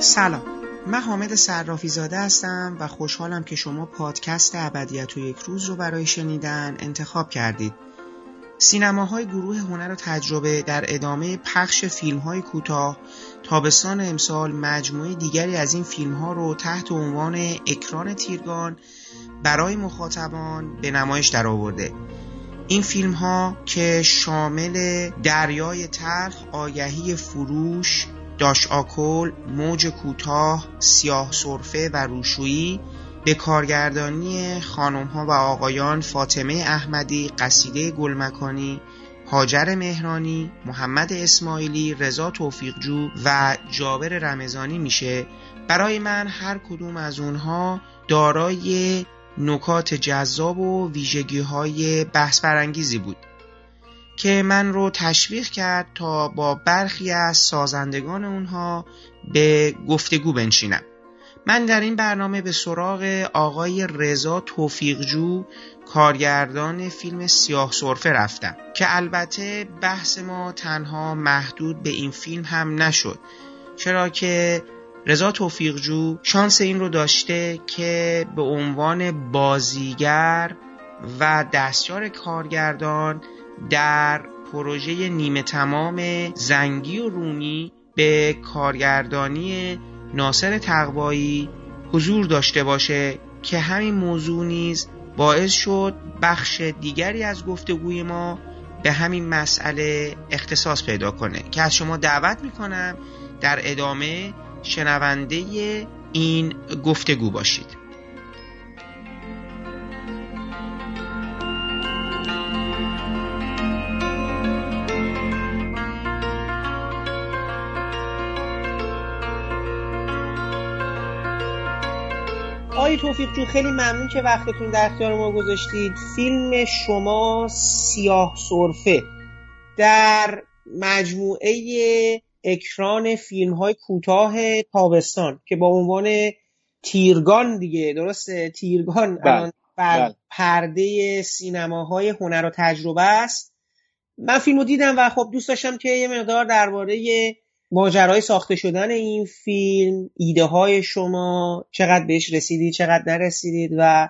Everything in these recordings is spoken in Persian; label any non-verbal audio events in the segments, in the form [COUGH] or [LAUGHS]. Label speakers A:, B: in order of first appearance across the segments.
A: سلام من حامد صرافی زاده هستم و خوشحالم که شما پادکست ابدیت و یک روز رو برای شنیدن انتخاب کردید سینماهای گروه هنر و تجربه در ادامه پخش فیلم های کوتاه تابستان امسال مجموعه دیگری از این فیلم ها رو تحت عنوان اکران تیرگان برای مخاطبان به نمایش درآورده. این فیلم ها که شامل دریای تلخ، آگهی فروش، داش آکل، موج کوتاه، سیاه سرفه و روشویی به کارگردانی خانم ها و آقایان فاطمه احمدی، قصیده گلمکانی، هاجر مهرانی، محمد اسماعیلی، رضا توفیقجو و جابر رمضانی میشه. برای من هر کدوم از اونها دارای نکات جذاب و ویژگی های بحث برانگیزی بود. که من رو تشویق کرد تا با برخی از سازندگان اونها به گفتگو بنشینم. من در این برنامه به سراغ آقای رضا توفیقجو کارگردان فیلم سیاه سرفه رفتم که البته بحث ما تنها محدود به این فیلم هم نشد. چرا که رضا توفیقجو شانس این رو داشته که به عنوان بازیگر و دستیار کارگردان در پروژه نیمه تمام زنگی و رومی به کارگردانی ناصر تقوایی حضور داشته باشه که همین موضوع نیز باعث شد بخش دیگری از گفتگوی ما به همین مسئله اختصاص پیدا کنه. که از شما دعوت می‌کنم در ادامه شنونده این گفتگو باشید. توفیق جو خیلی ممنون که وقتتون در اختیار ما گذاشتید فیلم شما سیاه سرفه در مجموعه اکران فیلم های کوتاه تابستان که با عنوان تیرگان دیگه درسته تیرگان
B: بله.
A: بر
B: بله.
A: پرده سینماهای هنر و تجربه است من فیلم رو دیدم و خب دوست داشتم که یه مقدار درباره ماجرای ساخته شدن این فیلم ایده های شما چقدر بهش رسیدید چقدر نرسیدید و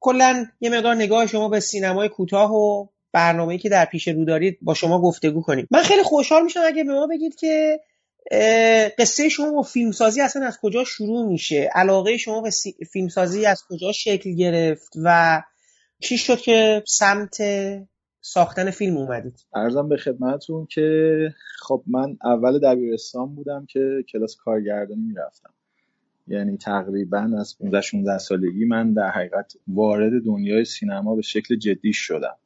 A: کلا یه مقدار نگاه شما به سینمای کوتاه و برنامه‌ای که در پیش رو دارید با شما گفتگو کنیم. من خیلی خوشحال میشم اگه به ما بگید که قصه شما با فیلمسازی اصلا از کجا شروع میشه؟ علاقه شما به فیلمسازی از کجا شکل گرفت و چی شد که سمت ساختن فیلم اومدید.
B: ارزم به خدمتتون که خب من اول دبیرستان بودم که کلاس کارگردانی می‌رفتم. یعنی تقریبا از 15 16 سالگی من در حقیقت وارد دنیای سینما به شکل جدی شدم.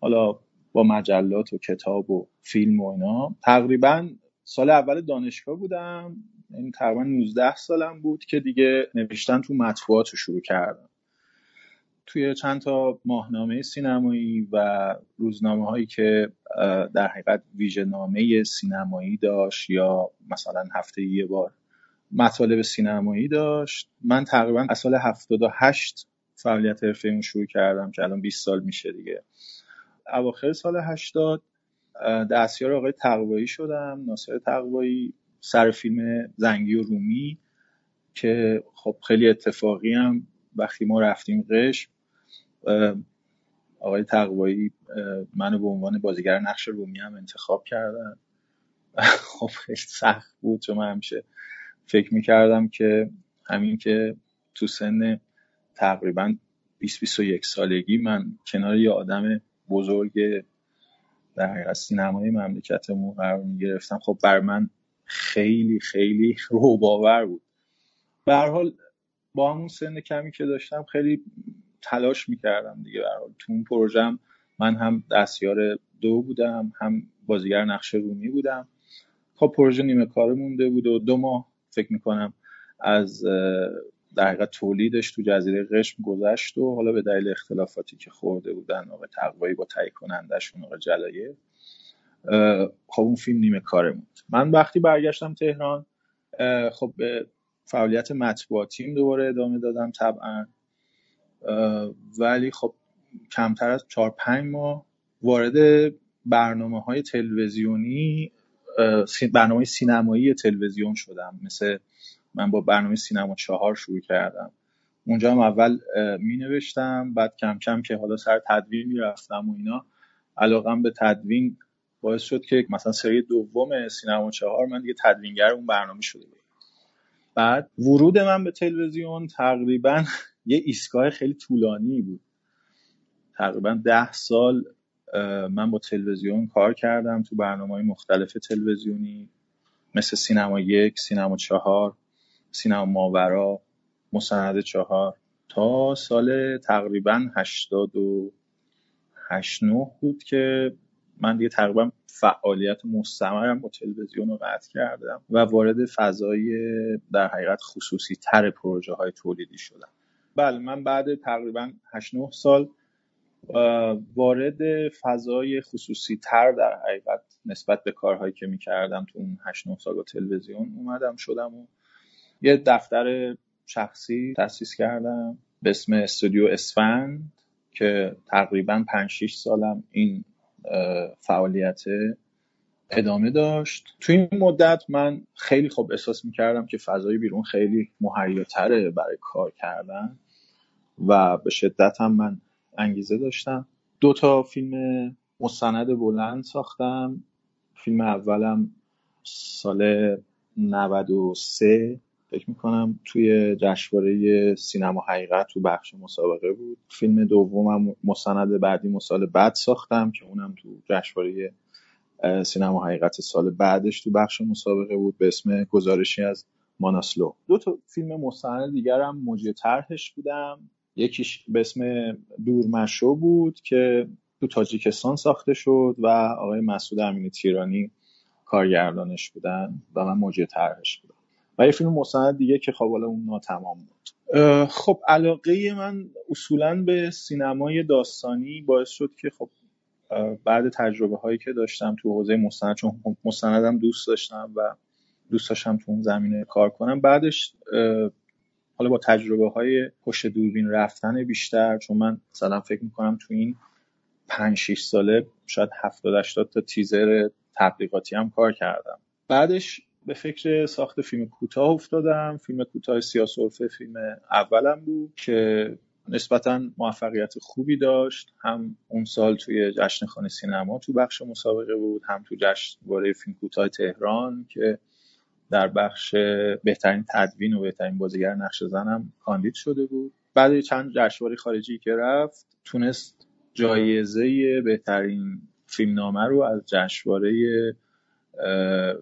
B: حالا با مجلات و کتاب و فیلم و اینا. تقریبا سال اول دانشگاه بودم. یعنی تقریبا 19 سالم بود که دیگه نوشتن تو مطبوعات رو شروع کردم. توی چند تا ماهنامه سینمایی و روزنامه هایی که در حقیقت ویژه نامه سینمایی داشت یا مثلا هفته یه بار مطالب سینمایی داشت. من تقریبا از سال 78 فعالیت حرفه شروع کردم که الان 20 سال میشه دیگه. اواخر سال 80 اه، دستیار آقای تقوایی شدم ناصر تقوایی سر فیلم زنگی و رومی که خب خیلی اتفاقی هم وقتی ما رفتیم اه، آقای تقوایی منو به عنوان بازیگر نقش رومی هم انتخاب کردن. [LAUGHS] خب خیلی سخت بود چون من همیشه فکر می‌کردم که همین که تو سن تقریبا 20 21 سالگی من کنار یه آدم بزرگ در حقیقت سینمای مملکتمون قرار می‌گرفتم. خب بر من خیلی خیلی روباور بود. به حال با همون سن کمی که داشتم خیلی تلاش می‌کردم دیگه حال. تو اون پروژم من هم دستیار دو بودم هم بازیگر نقش رومی بودم. خب پروژه نیمه کاره مونده بود و دو ماه فکر می‌کنم از در حقیقت تولیدش تو جزیره قشم گذشت و حالا به دلیل اختلافاتی که خورده بودن آقای تقوایی با تهیه کنندشون آقای جلایه. خب اون فیلم نیمه کاره موند. من وقتی برگشتم تهران خب به فعالیت مطبوعاتیم دوباره ادامه دادم طبعا. ولی خب کمتر از چهار پنج ماه وارد برنامه های تلویزیونی برنامه سینمایی تلویزیون شدم. مثل من با برنامه سینما چهار شروع کردم. اونجا هم اول می نوشتم بعد کم کم که حالا سر تدوین می رفتم و اینا علاقم به تدوین باعث شد که مثلا سری دوم سینما چهار من دیگه تدوینگر اون برنامه شده بعد ورود من به تلویزیون تقریبا یه ایستگاه خیلی طولانی بود. تقریبا ده سال من با تلویزیون کار کردم تو برنامه های مختلف تلویزیونی مثل سینما یک، سینما چهار، سینما ماورا، مستند چهار. تا سال تقریبا هشتاد و هشت بود که من دیگه تقریبا فعالیت مستمرم با تلویزیون رو قطع کردم و وارد فضای در حقیقت خصوصی تر پروژه های تولیدی شدم. بله من بعد تقریبا 8 9 سال وارد فضای خصوصی تر در حقیقت نسبت به کارهایی که می‌کردم تو اون 8 9 سال با تلویزیون اومدم شدم و یه دفتر شخصی تاسیس کردم به اسم استودیو اسفند که تقریبا 5 6 سالم این فعالیت ادامه داشت. تو این مدت من خیلی خوب احساس می‌کردم که فضای بیرون خیلی مهیاتره برای کار کردن و به شدت هم من انگیزه داشتم. دو تا فیلم مستند بلند ساختم. فیلم اولم سال 93 فکر می‌کنم توی جشنواره سینما حقیقت تو بخش مسابقه بود. فیلم دومم مستند بعدی سال بعد ساختم که اونم تو جشنواره سینما حقیقت سال بعدش تو بخش مسابقه بود به اسم گزارشی از ماناسلو. دو تا فیلم مستند دیگرم مجری طرحش بودم. یکیش به اسم دورمشو بود که تو تاجیکستان ساخته شد و آقای مسعود امینی تیرانی کارگردانش بودن و من مجری طرحش بودم. و یه فیلم مستند دیگه که خب اون ناتمام بود. خب علاقه من اصولا به سینمای داستانی باعث شد که خب بعد تجربه هایی که داشتم تو حوزه مستند چون مستندم دوست داشتم و دوست داشتم تو اون زمینه کار کنم. بعدش حالا با تجربه های پشت دوربین رفتن بیشتر چون من مثلا فکر می‌کنم تو این 5 6 ساله شاید 70 80 تا تیزر تبلیغاتی هم کار کردم. بعدش به فکر ساخت فیلم کوتاه افتادم. فیلم کوتاه سیاسرفه فیلم اولم بود که نسبتا موفقیت خوبی داشت. هم اون سال توی جشن خانه سینما تو بخش مسابقه بود هم تو جشنواره فیلم کوتاه تهران که در بخش بهترین تدوین و بهترین بازیگر نقش زنم کاندید شده بود. بعد چند جشنواره خارجی که رفت تونست جایزه بهترین فیلمنامه رو از جشنواره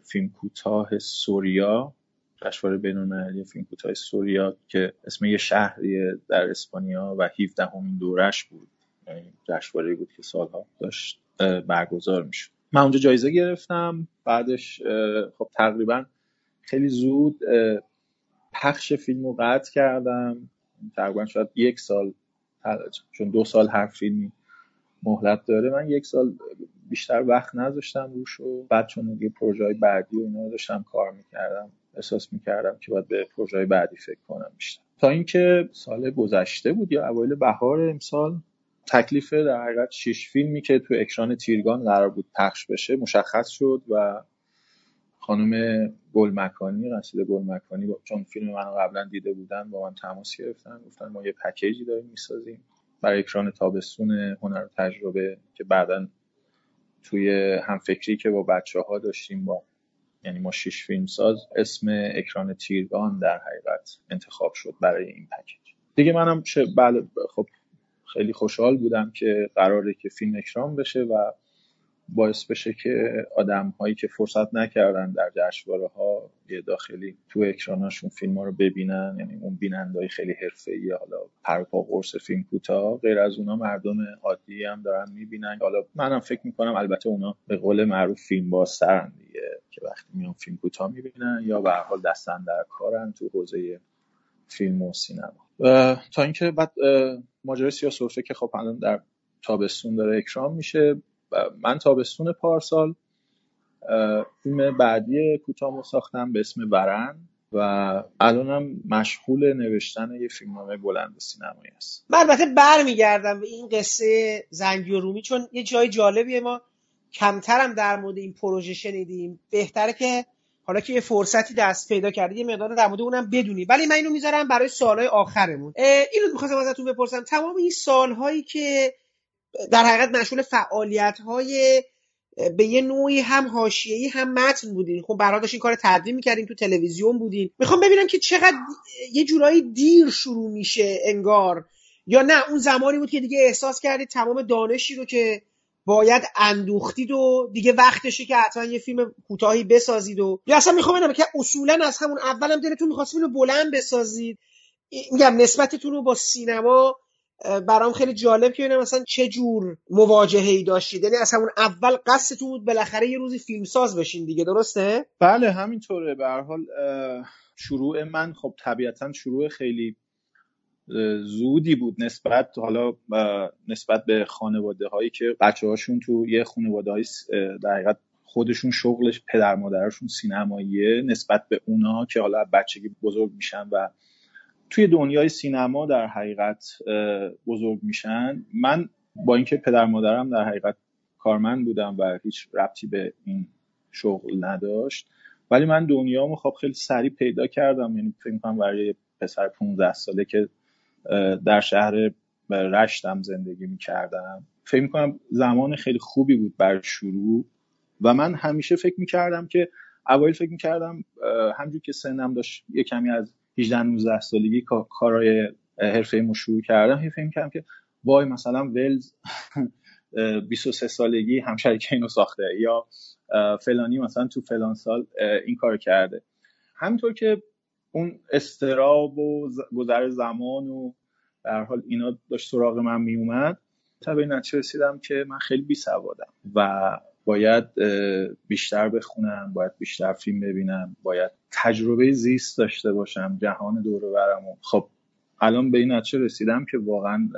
B: فیلم کوتاه سوریا جشنواره بین‌المللی فیلم کوتاه سوریا که اسم یه شهری در اسپانیا و 17 همین دورش بود. یعنی جشنواره بود که سالها داشت برگزار می‌شد. من اونجا جایزه گرفتم. بعدش خب تقریبا خیلی زود پخش فیلم رو قطع کردم. تقریبا شاید یک سال چون دو سال هر فیلمی مهلت داره. من یک سال بیشتر وقت نذاشتم روش و بعد چون دیگه پروژه بعدی و اینا داشتم کار می‌کردم. احساس می‌کردم که باید به پروژه بعدی فکر کنم بیشتر. تا اینکه سال گذشته بود یا اوایل بهار امسال تکلیف در حقیقت شش فیلمی که تو اکران تیرگان قرار بود پخش بشه مشخص شد و خانم گلمکانی قصید گلمکانی چون فیلم منو قبلا دیده بودن با من تماس گرفتن گفتن ما یه پکیجی داریم می‌سازیم. برای اکران تابستون هنر و تجربه که بعدا توی همفکری که با بچه ها داشتیم با یعنی ما شش فیلم ساز اسم اکران تیرگان در حقیقت انتخاب شد برای این پکیج. دیگه منم بله خب خیلی خوشحال بودم که قراره که فیلم اکرام بشه و باعث بشه که آدم هایی که فرصت نکردن در جشنواره ها یه داخلی تو اکراناشون فیلم ها رو ببینن یعنی اون بینندهای خیلی حرفه‌ای حالا پرپا قرص فیلم کوتاه غیر از اونا مردم عادی هم دارن می‌بینن. حالا منم فکر می‌کنم البته اونا به قول معروف فیلم بازترن دیگه که وقتی میان فیلم کوتاه می‌بینن یا به حال دستن در کارن تو حوزه فیلم و سینما. تا اینکه بعد ماجرای سیاه که خب الان در تابستون داره اکرام میشه من تابستون پارسال فیلم بعدی کوتاه ساختم به اسم ورن و الانم مشغول نوشتن یه فیلمنامه بلند سینمایی است.
C: من البته برمیگردم به این قصه زنگی و رومی چون یه جای جالبیه ما کمترم در مورد این پروژه شنیدیم. بهتره که حالا که یه فرصتی دست پیدا کردی یه مقدار در مورد اونم بدونی. ولی من اینو می‌ذارم برای سالهای آخرمون. اینو می‌خواستم ازتون بپرسم. تمام این سالهایی که در حقیقت مشغول فعالیت های به یه نوعی هم حاشیه‌ای هم متن بودین. خب برای داشتین کار تدوین می‌کردین تو تلویزیون بودین. می‌خوام ببینم که چقدر یه جورایی دیر شروع میشه انگار. یا نه اون زمانی بود که دیگه احساس کردید تمام دانشی رو که باید اندوختید و دیگه وقتشه که حتما یه فیلم کوتاهی بسازید و یا اصلا می‌خوام ببینم که اصولا از همون اولم دلتون می‌خواست فیلم بلند بسازید. میگم نسبتتون رو با سینما برام خیلی جالب که ببینم مثلا چه جور مواجهه ای داشتید. یعنی از همون اول قصدتون بود بالاخره یه روزی فیلمساز بشین دیگه درسته؟
B: بله همینطوره. به هر حال شروع من خب طبیعتا شروع خیلی زودی بود نسبت حالا نسبت به خانواده هایی که بچه هاشون تو یه خانواده های در خودشون شغلش پدر مادرشون سینماییه نسبت به اونا که حالا بچگی بزرگ میشن و توی دنیای سینما در حقیقت بزرگ میشن. من با اینکه پدر مادرم در حقیقت کارمند بودم و هیچ ربطی به این شغل نداشت ولی من دنیامو خب خیلی سریع پیدا کردم. یعنی فکر کنم برای پسر 15 ساله که در شهر رشتم زندگی می‌کردم. فکر می‌کنم زمان خیلی خوبی بود بر شروع. و من همیشه فکر می‌کردم که اوایل فکر می‌کردم همجور که سنم داشت یه کمی از 18 19 سالگی کارهای حرفه مو شروع کردم. فکر می‌کردم که وای مثلا ولز [LAUGHS] 23 سالگی همشریک اینو ساخته یا فلانی مثلا تو فلان سال این کار کرده. همینطور که اون استراب و گذر زمان و در حال اینا داشت سراغ من میومد تا به نتیجه رسیدم که من خیلی بی سوادم و باید بیشتر بخونم باید بیشتر فیلم ببینم باید تجربه زیست داشته باشم جهان دور برم و خب الان به این نتیجه رسیدم که واقعا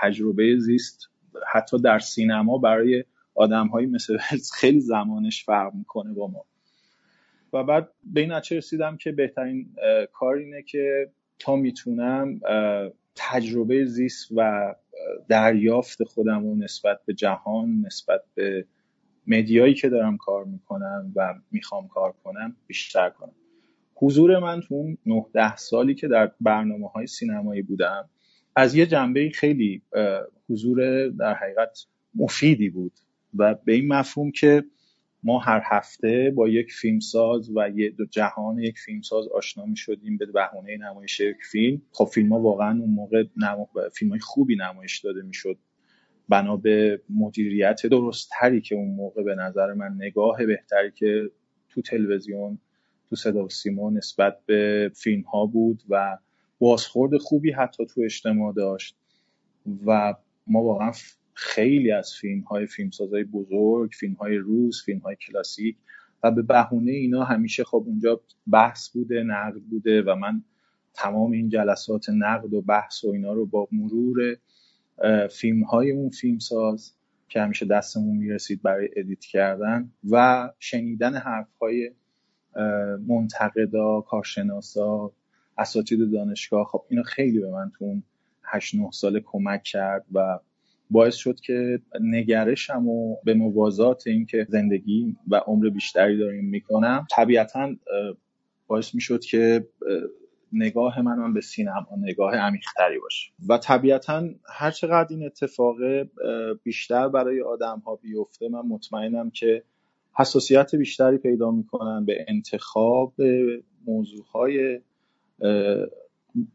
B: تجربه زیست حتی در سینما برای آدم هایی مثل خیلی زمانش فرق می‌کنه با ما. و بعد به این نتیجه رسیدم که بهترین کار اینه که تا می‌تونم تجربه زیست و دریافت خودم رو نسبت به جهان نسبت به مدیایی که دارم کار می‌کنم و می‌خوام کار کنم بیشتر کنم. حضور من تو اون 9 سالی که در برنامه های سینمایی بودم از یه جنبه خیلی حضور در حقیقت مفیدی بود و به این مفهوم که ما هر هفته با یک فیلمساز و یه دو جهان یک فیلمساز آشنا می شدیم به بهونه نمایش یک فیلم. خب فیلم ها واقعا اون موقع نم... فیلم های خوبی نمایش داده می شد بنا به مدیریت درست تری که اون موقع به نظر من نگاه بهتری که تو تلویزیون تو صدا و سیما نسبت به فیلم ها بود و بازخورد خوبی حتی تو اجتماع داشت و ما واقعا خیلی از فیلم های فیلمسازهای بزرگ فیلم های روز فیلم های کلاسیک و به بهونه اینا همیشه خب اونجا بحث بوده نقد بوده و من تمام این جلسات نقد و بحث و اینا رو با مرور فیلم های اون فیلمساز که همیشه دستمون می‌رسید برای ادیت کردن و شنیدن حرف های منتقدا کارشناسا اساتید دانشگاه خب اینا خیلی به من تو اون 8 9 سال کمک کرد و باعث شد که نگرشم و به موازات اینکه زندگی و عمر بیشتری داریم می‌کنم. طبیعتا باعث می‌شد که نگاه من به سینما نگاه عمیقتری باشه. و طبیعتا هر چقدر این اتفاق بیشتر برای آدم ها بیفته من مطمئنم که حساسیت بیشتری پیدا می‌کنن به انتخاب موضوع های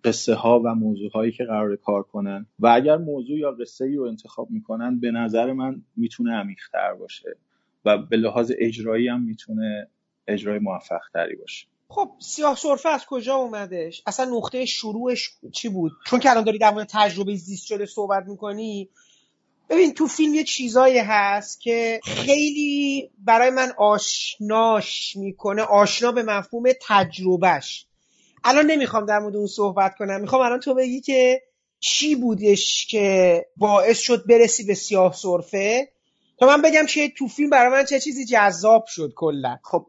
B: قصه ها و موضوع هایی که قرار کار کنن. و اگر موضوع یا قصه ای رو انتخاب می‌کنن به نظر من می‌تونه عمیقتر باشه و به لحاظ اجرایی هم می‌تونه اجرای موفق تری باشه.
C: خب سیاه سرفه از کجا اومدش؟ اصلا نقطه شروعش چی بود؟ چون که الان داری در مورد تجربه زیست شده صحبت می‌کنی ببین تو فیلم یه چیزایی هست که خیلی برای من آشناش می‌کنه آشنا به مفهوم تجربهش. الان نمی‌خوام در مورد اون صحبت کنم. می‌خوام الان تو بگی که چی بودش که باعث شد برسی به سیاه سرفه؟ تا من بگم که تو فیلم برای من چه چیزی جذاب شد کلا.
B: خب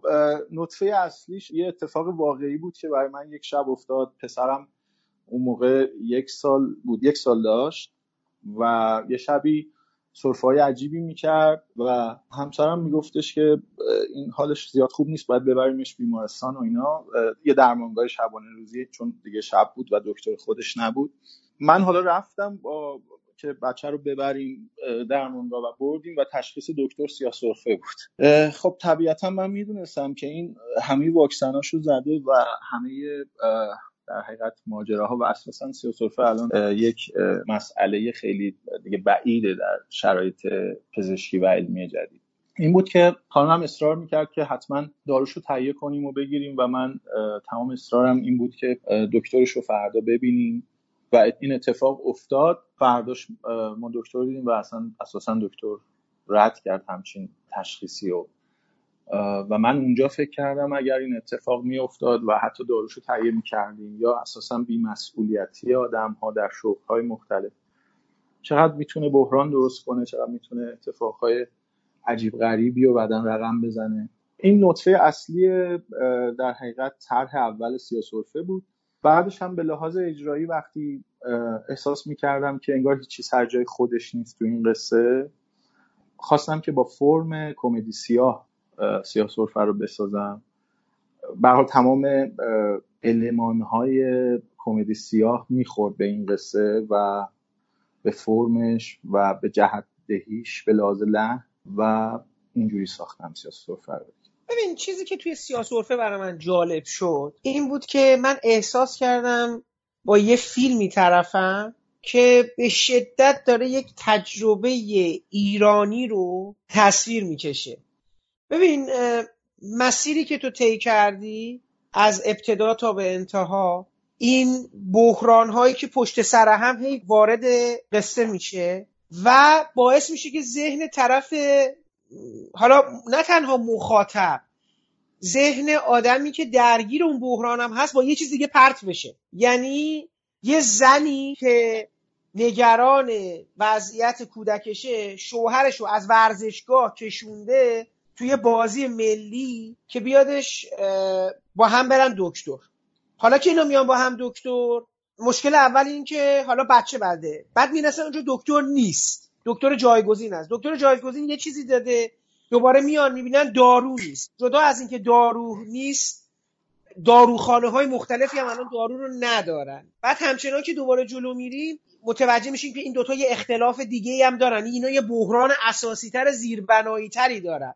B: نطفه اصلیش یه اتفاق واقعی بود که برای من یک شب افتاد. پسرم اون موقع یک سال بود یک سال داشت و یه شبی های عجیبی می‌کرد و همسرم میگفتش که این حالش زیاد خوب نیست باید ببریمش بیمارستان و اینا. یه درمانگاه شبانه روزی چون دیگه شب بود و دکتر خودش نبود. من حالا رفتم با که بچه رو ببریم درمانگاه و بردیم و تشخیص دکتر سیاسرفه بود. خب طبیعتا من می‌دونستم که این همه واکسناشو زده و همه در حقیقت ماجراها و اساسا سیاسرفه الان یک مسئله خیلی دیگه بعیده در شرایط پزشکی و علمی جدید. این بود که خانم اصرار می‌کرد که حتما داروشو تهیه کنیم و بگیریم و من تمام اصرارم این بود که دکترش رو فردا ببینیم. و این اتفاق افتاد فرداش ما دکتر دیدیم و اصلا اساسا دکتر رد کرد همچین تشخیصی و و من اونجا فکر کردم اگر این اتفاق می افتاد و حتی داروشو تهیه می کردیم یا اساسا بیمسئولیتی آدم ها در شغل های مختلف چقدر می‌تونه بحران درست کنه چقدر می‌تونه اتفاقهای عجیب غریبی و بعدا رقم بزنه. این نطفه اصلی در حقیقت طرح اول سیاسرفه بود. بعدش هم به لحاظ اجرایی وقتی احساس می‌کردم که انگار هیچ چیز هر جای خودش نیست تو این قصه خواستم که با فرم کمدی سیاه سیاه سرفه رو بسازم. به تمام علمان های کمدی سیاه می‌خورد به این قصه و به فرمش و به جهت دهیش به لحن و اینجوری ساختم سیاه سرفه رو.
C: ببین چیزی که توی سیاسورفه برای من جالب شد این بود که من احساس کردم با یه فیلمی طرفم که به شدت داره یک تجربه ایرانی رو تصویر می‌کشه. ببین مسیری که تو طی کردی از ابتدا تا به انتها این بحران هایی که پشت سر هم هی وارد قصه میشه و باعث میشه که ذهن طرف حالا نه تنها مخاطب ذهن آدمی که درگیر اون بحران هم هست با یه چیز دیگه پرت بشه. یعنی یه زنی که نگران وضعیت کودکشه شوهرش رو از ورزشگاه کشونده توی بازی ملی که بیادش با هم برن دکتر. حالا که اینا میان با هم دکتر مشکل اول این که حالا بچه بده. بعد می‌رسن اونجا دکتر نیست. دکتر جایگزین است. دکتر جایگزین یه چیزی داده دوباره میان می‌بینن دارو نیست. جدا از اینکه دارو نیست داروخانه های مختلفی هم الان دارو رو ندارن. بعد همچنان که دوباره جلو میریم متوجه میشیم که این دوتا یه اختلاف دیگه هم دارن. اینا یه بحران اساسی تر زیربنایی تری دارن.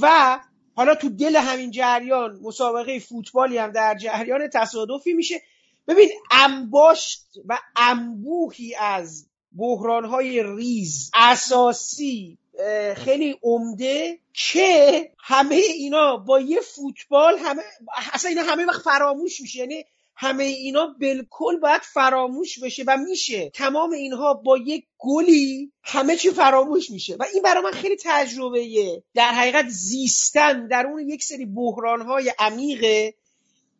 C: و حالا تو دل همین جریان مسابقه فوتبالی هم در جریان تصادفی میشه. ببین انباشت و انبوهی از بحرانهای ریز. اساسی خیلی عمده که همه اینا با یه فوتبال همه اصلا اینا همه وقت فراموش میشه. یعنی همه اینا بالکل باید فراموش بشه و میشه. تمام اینها با یک گلی همه چی فراموش میشه. و این برای من خیلی تجربه در حقیقت زیستن در اون یک سری بحرانهای عمیقه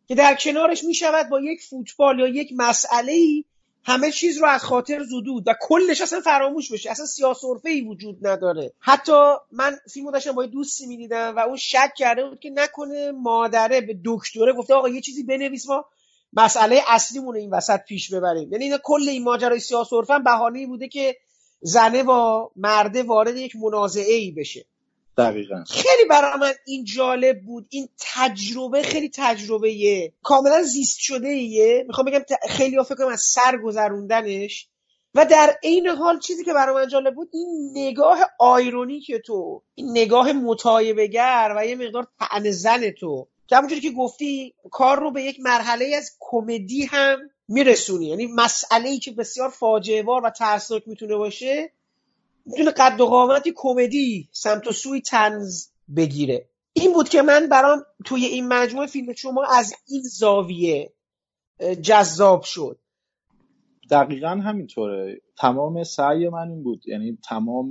C: که در کنارش می‌شود با یک فوتبال یا یک مسئله همه چیز رو از خاطر زدود و کلش اصلا فراموش بشه. اصلا سیاسرفه ای وجود نداره. حتی من فیلمو داشتم با دوستی می‌دیدم و اون شک کرده بود که نکنه مادره به دکتره گفته آقا یه چیزی بنویس ما مسئله اصلیمون این وسط پیش ببریم. یعنی اینا کل این ماجرای سیاسرفه بهانه بوده که زنه با مرده وارد یک منازعه ای بشه.
B: دقیقا.
C: خیلی برای من این جالب بود. این تجربه خیلی تجربه کاملا زیست شده ایه می‌خوام بگم خیلی فکر کنم از سر گذروندنش. و در عین حال چیزی که برای من جالب بود این نگاه آیرونی که تو این نگاه متایبگر و یه مقدار طعن زن تو. که همونجوری که گفتی کار رو به یک مرحله از کمدی هم میرسونی. یعنی مسئله ای که بسیار فاجعه بار و ترسناک می‌تونه باشه می‌تونه قد و قامتی کمدی سمت و سوی تنز بگیره. این بود که من برام توی این مجموعه فیلم شما از این زاویه جذاب شد.
B: دقیقا همینطوره. تمام سعی من این بود. یعنی تمام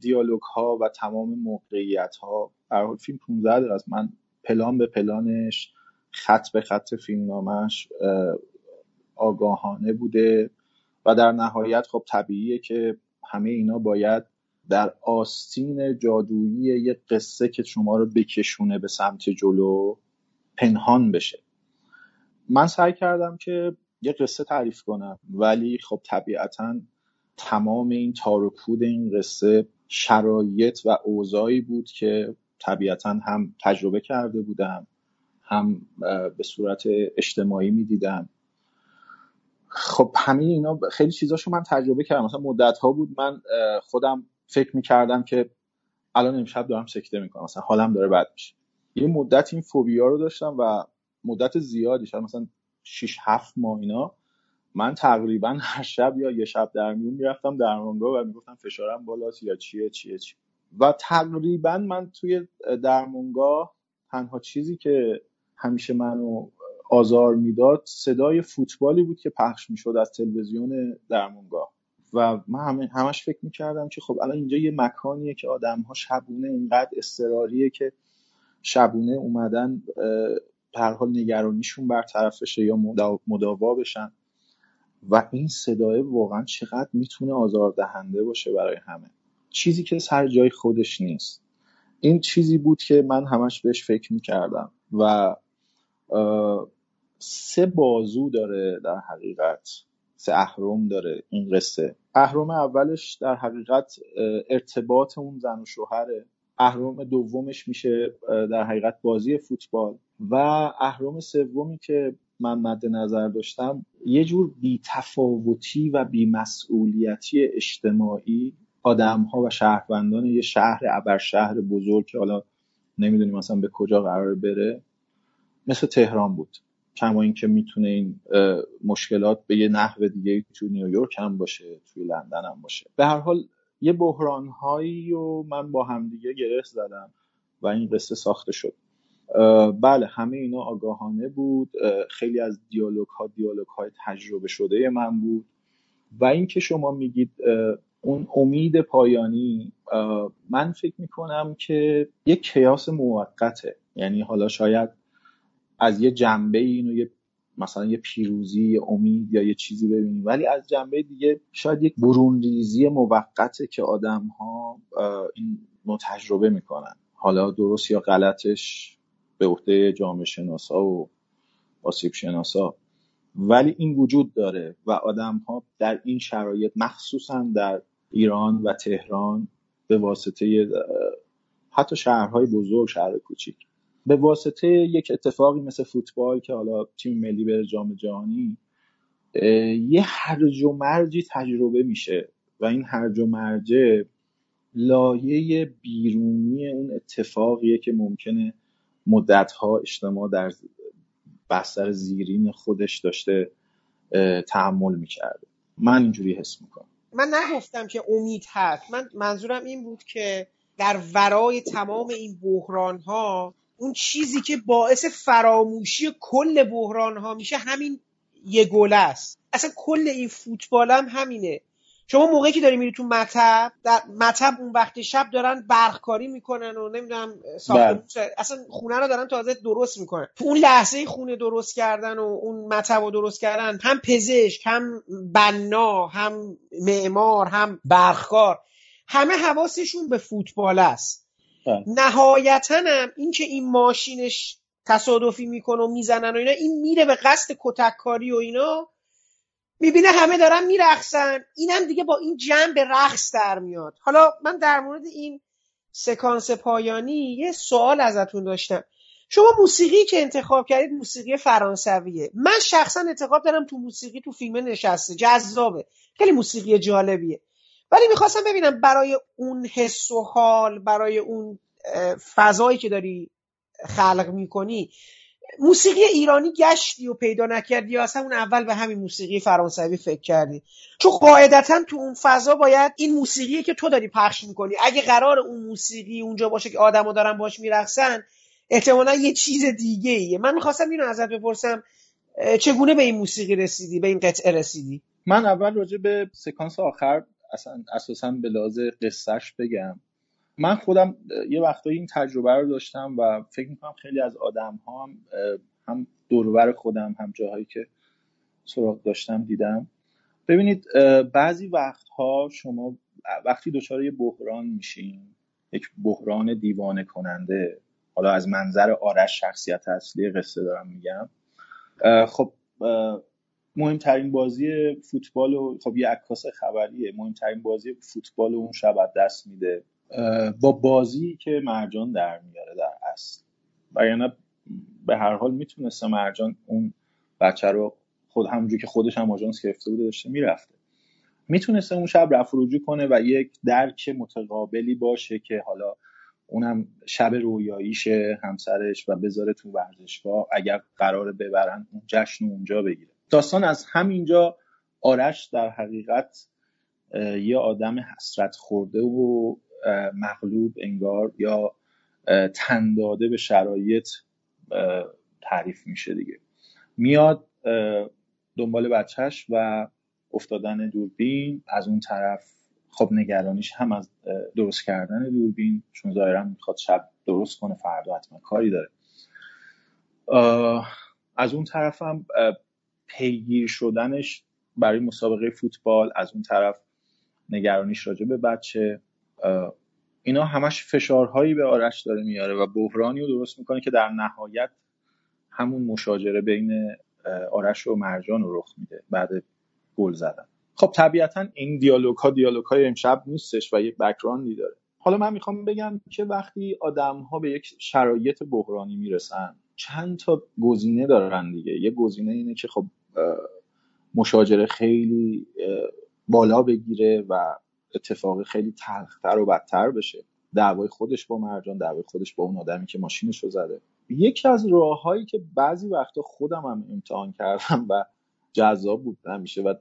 B: دیالوگ ها و تمام موقعیت ها در فیلم 15 دقیقه است. من پلان به پلانش خط به خط فیلمنامش آگاهانه بوده. و در نهایت خب طبیعیه که همه اینا باید در آستین جادویی یه قصه که شما رو بکشونه به سمت جلو پنهان بشه. من سعی کردم که یه قصه تعریف کنم ولی خب طبیعتا تمام این تار و پود این قصه شرایط و اوضاعی بود که طبیعتا هم تجربه کرده بودم هم به صورت اجتماعی می‌دیدم. خب همه اینا خیلی چیزاشو من تجربه کردم. مثلا مدت ها بود من خودم فکر می‌کردم که الان امشب دارم سکته می‌کنم. مثلا حالم داره بد میشه. یه مدت این فوبیا رو داشتم و مدت زیادی شاید مثلا 6 7 ماه اینا من تقریبا [LAUGHS] هر شب یا یه شب در میون می‌رفتم درمانگاه و می‌گفتم فشارم بالاست یا چیه چیه چیه. و تقریبا من توی درمانگاه تنها چیزی که همیشه منو آزار می‌داد صدای فوتبالی بود که پخش می‌شد از تلویزیون درمانگاه. و من همش فکر می‌کردم که خب الان اینجا یه مکانیه که آدم ها شبونه اینقدر استراریه که شبونه اومدن در حال نگرانیشون برطرف بشه یا مداوا بشن. و این صدای واقعا چقدر می‌تونه آزاردهنده باشه برای همه. چیزی که سر جای خودش نیست. این چیزی بود که من همش بهش فکر می‌کردم. و سه بازو داره در حقیقت. سه اهرم داره این قصه. اهرم اولش در حقیقت ارتباط اون زن و شوهره. اهرم دومش میشه در حقیقت بازی فوتبال. و اهرم سومی که من مد نظر داشتم یه جور بیتفاوتی و بیمسئولیتی اجتماعی آدم ها و شهروندان یه شهر ابر شهر بزرگ که حالا نمی‌دونیم مثلا به کجا قرار بره مثل تهران بود. کما اینکه می‌تونه این مشکلات به یه نحو دیگه تو نیویورک هم باشه توی لندن هم باشه. به هر حال یه بحران هایی و من با همدیگه گره زدم و این قصه ساخته شد. بله همه اینا آگاهانه بود. خیلی از دیالوگ ها دیالوگ های تجربه شده من بود. و اینکه شما میگید اون امید پایانی من فکر می‌کنم که یک کیاس موقته. یعنی حالا شاید از یه جنبه اینو یه مثلا یه پیروزی یه امید یا یه چیزی ببینیم. ولی از جنبه دیگه شاید یک برونریزی موقته که آدم ها این تجربه می‌کنن. حالا درست یا غلطش به عهده جامعه شناسا و آسیب شناسا. ولی این وجود داره و آدم ها در این شرایط مخصوصا در ایران و تهران به واسطه حتی شهرهای بزرگ شهر کوچیک به واسطه یک اتفاقی مثل فوتبال که حالا تیم ملی بره جام جهانی یه هرج و مرجی تجربه میشه و این هرج و مرجه لایه بیرونی اون اتفاقیه که ممکنه مدتها اجتماع در بستر زیرین خودش داشته تحمل می‌کرده. من اینجوری حس می‌کنم.
C: من نگفتم که امید هست. من منظورم این بود که در ورای تمام این بحران ها اون چیزی که باعث فراموشی کل بحران ها میشه همین یه گل است اصلا کل این فوتبال هم همینه شما موقعی که داری میری تو مطب در مطب اون وقت شب دارن برخکاری می‌کنن و نمی‌دونم بله. اصلا خونه رو دارن تازه درست می‌کنن تو اون لحظه خونه درست کردن و اون مطب رو درست کردن هم پزشک هم بنا هم معمار هم برخکار همه حواسشون به فوتبال است. نهایتا هم این که این ماشینش تصادفی می‌کنه و می‌زنن و اینا این میره به قصد کتککاری و اینا. می‌بینه همه دارن میرقصن. اینم دیگه با این جمع به رقص در میاد. حالا من در مورد این سکانس پایانی یه سوال ازتون داشتم. شما موسیقی که انتخاب کردید موسیقی فرانسویه. من شخصا انتخاب دارم تو موسیقی تو فیلم نشسته. جذابه. خیلی موسیقی جالبیه. ولی می‌خواستم ببینم برای اون حس و حال برای اون فضایی که داری خلق می‌کنی موسیقی ایرانی گشتی و پیدا نکردی یا اصلا اون اول به همین موسیقی فرانسوی فکر کردی؟ چون قاعدتا تو اون فضا باید این موسیقی که تو داری پخش می‌کنی اگه قرار اون موسیقی اونجا باشه که آدما دارن باش میرقصن احتمالا یه چیز دیگه ایه. من می‌خواستم اینو ازت بپرسم چگونه به این موسیقی رسیدی به این قطعه رسیدی؟
B: من اول راجع به سکانس آخر اصلا اساسا به لحاظ قصهش بگم. من خودم یه وقتایی این تجربه رو داشتم و فکر می‌کنم خیلی از آدم ها هم, هم دورور خودم هم جاهایی که سراغ داشتم دیدم. ببینید بعضی وقتها شما وقتی دچار یه بحران میشین یک بحران دیوانه کننده حالا از منظر آرش شخصیت اصلی قصه دارم میگم خب مهمترین بازی فوتبال و خب یه عکاس خبریه. مهمترین بازی فوتبال اون شب دست میده. با بازی که مرجان در میاره در اصل. و به هر حال می‌تونسته مرجان اون بچه رو خود همونجور که خودش هم آژانس گرفته بوده داشته می‌رفته. می‌تونسته اون شب رفت رجوع کنه و یک درک متقابلی باشه که حالا اونم شب رویاییشه همسرش و بذاره تو ورزشگاه. اگر قرار ببرن اون جشن اونجا بگیره. داستان از همینجا آرش در حقیقت یه آدم حسرت خورده و مغلوب انگار یا تنداده به شرایط تعریف میشه دیگه. میاد دنبال بچهش و افتادن دوربین. از اون طرف خب نگرانیش هم از درست کردن دوربین چون ظاهرا می‌خواد شب درست کنه فردا حتما کاری داره. از اون طرف هم پیگیر شدنش برای مسابقه فوتبال از اون طرف نگرانیش راجع به بچه اینا همش فشارهایی به آرش داره میاره و بحرانی رو درست می‌کنه که در نهایت همون مشاجره بین آرش و مرجان رو رخ میده بعد گل زدن. خب طبیعتا این دیالوگ ها دیالوگ های امشب نیستش و یک بکراندی داره. حالا من می‌خوام بگم که وقتی آدم ها به یک شرایط بحرانی می‌رسن چند تا گزینه دارن دیگه. یه گزینه اینه که خب مشاجره خیلی بالا بگیره و اتفاق خیلی تلختر و بدتر بشه. دعوای خودش با مرجان دعوای خودش با اون آدمی که ماشینش رو زده. یکی از راههایی که بعضی وقتا خودم هم امتحان کردم و جذاب بود همیشه و